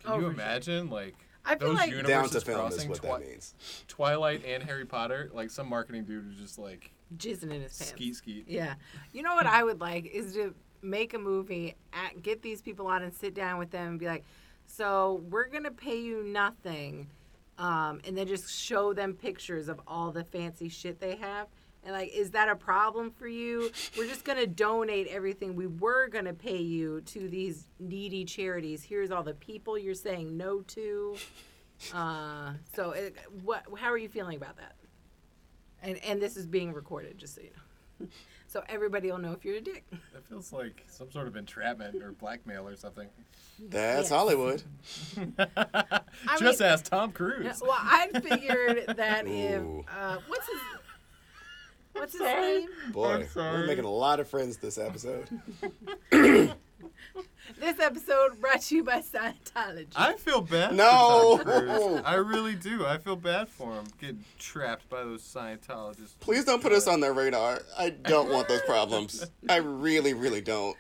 Can Oh, you for sure. imagine like I feel those like- universes Down to film is crossing what Twi- that means. Twilight and Harry Potter? Like some marketing dude who's just like Jizzing in his pants. skeet skeet. Yeah. You know what I would like is to make a movie, at, get these people on and sit down with them and be like, so we're to pay you nothing. Um, and then just show them pictures of all the fancy shit they have. And like, is that a problem for you? We're just to donate everything we were to pay you to these needy charities. Here's all the people you're saying no to. Uh, so, it, what? How are you feeling about that? And and this is being recorded, just so you know. So everybody will know if you're a dick. That feels like some sort of entrapment or blackmail or something. That's Yes. Hollywood. Just mean- ask Tom Cruise. Yeah, Well, I figured that if uh, what's his what's his name? Boy, I'm we're making a lot of friends this episode. This episode brought to you by Scientology. I feel bad. No. For Tom Cruise. I really do. I feel bad for him getting trapped by those Scientologists. Please don't put us on their radar. I don't want those problems. I really, really don't.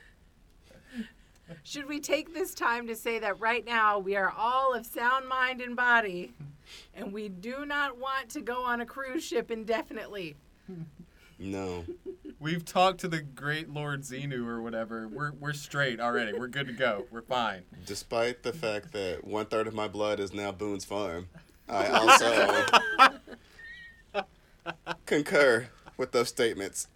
Should we take this time to say that right now we are all of sound mind and body, and we do not want to go on a cruise ship indefinitely? No. We've talked to the great Lord Xenu or whatever. We're we're straight already. We're good to go. We're fine. Despite the fact that one third of my blood is now Boone's Farm, I also concur with those statements.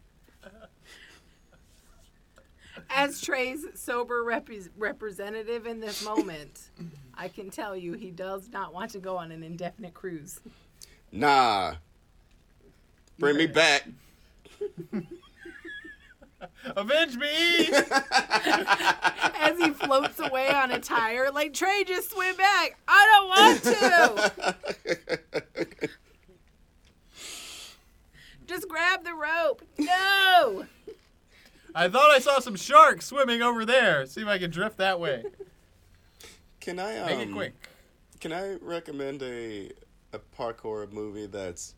As Trey's sober repre- representative in this moment, I can tell you he does not want to go on an indefinite cruise. Nah. Bring me back. Avenge me! As he floats away on a tire, like Trey, just swim back. I don't want to. Just grab the rope. No. I thought I saw some sharks swimming over there. See if I can drift that way. Can I um, Make it quick. Can I recommend a a parkour movie that's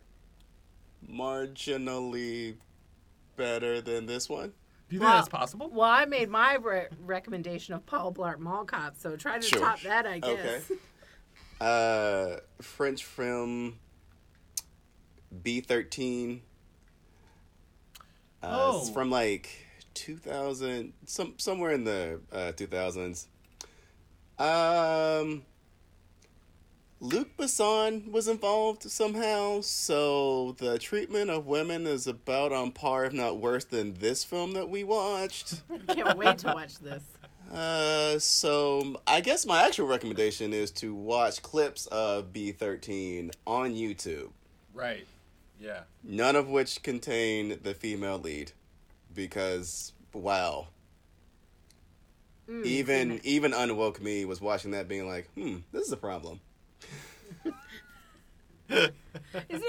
marginally better than this one? Do you think Well- that's possible? Well, I made my re- recommendation of Paul Blart Mall Cop, so try to Sure. top that, I guess. Okay. Uh, French film B thirteen. Uh, It's Oh. from like two thousand, some somewhere in the uh, two thousands. Um, Luc Besson was involved somehow, so the treatment of women is about on par, if not worse, than this film that we watched. I can't wait to watch this. Uh, so I guess my actual recommendation is to watch clips of B13 on YouTube, Right. Yeah. none of which contain the female lead, because wow, Mm, even even unwoke me was watching that, being like, hmm, this is a problem. Isn't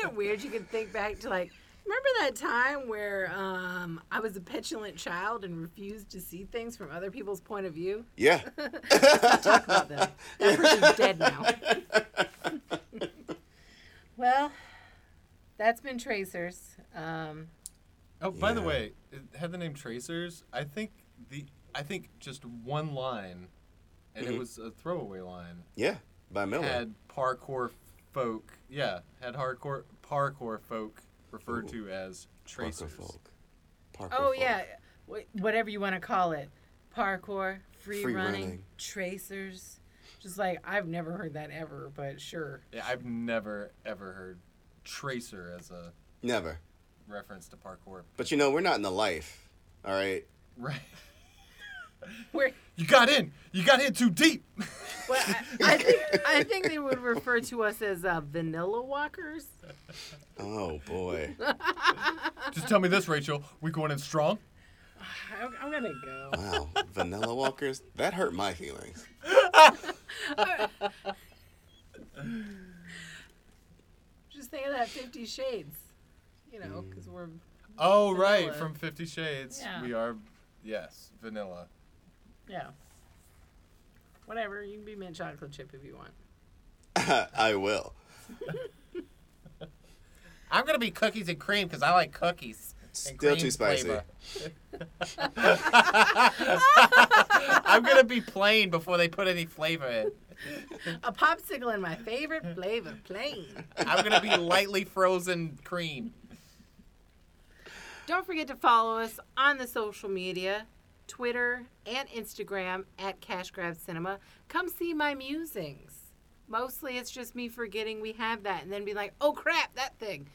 it weird? You can think back to like, remember that time where um, I was a petulant child and refused to see things from other people's point of view? Yeah. Talk about them. That person's dead now. well, that's been Tracers. Um, Oh, by the way, it had the name Tracers. I think the I think just one line, and Mhm. it was a throwaway line. Yeah. By Miller. Had parkour folk, yeah, had hardcore parkour folk referred Ooh. to as parkour Tracers. folk. parkour oh folk. yeah, Wh- whatever you want to call it, parkour, free, Free running, running. Tracers. Just like I've never heard that ever, but sure. Yeah, I've never ever heard Tracer as a Never. reference to parkour. But you know, we're not in the life. All right. Right. Where You got in. You got in too deep. well, I, I think I think they would refer to us as uh, vanilla walkers. Oh boy. Just tell me this, Rachel. We going in strong? I'm, I'm gonna go. Wow. Vanilla Walkers. That hurt my feelings. Just think of that Fifty Shades. You know, because we're Oh, right. From Fifty Shades. Yeah. We are, yes, vanilla. Yeah. Whatever. You can be mint chocolate chip if you want. I will. I'm gonna be cookies and cream because I like cookies. Still too spicy. I'm gonna be plain before they put any flavor in. A popsicle in my favorite flavor, plain. I'm gonna be lightly frozen cream. Don't forget to follow us on the social media Twitter and Instagram at Cash Grab Cinema. Come see my musings. Mostly it's just me forgetting we have that and then be like, oh crap, that thing.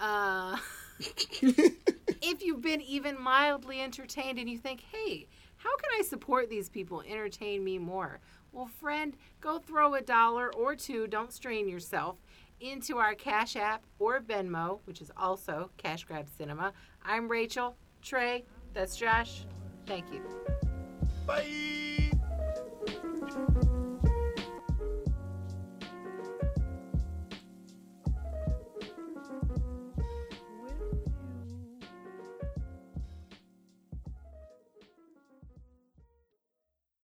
Uh, if you've been even mildly entertained and you think, hey, how can I support these people, entertain me more? Well, friend, go throw a dollar or two, don't strain yourself, into our Cash App or Venmo, which is also Cash Grab Cinema. I'm Rachel. Trey, that's Josh. Thank you. Bye.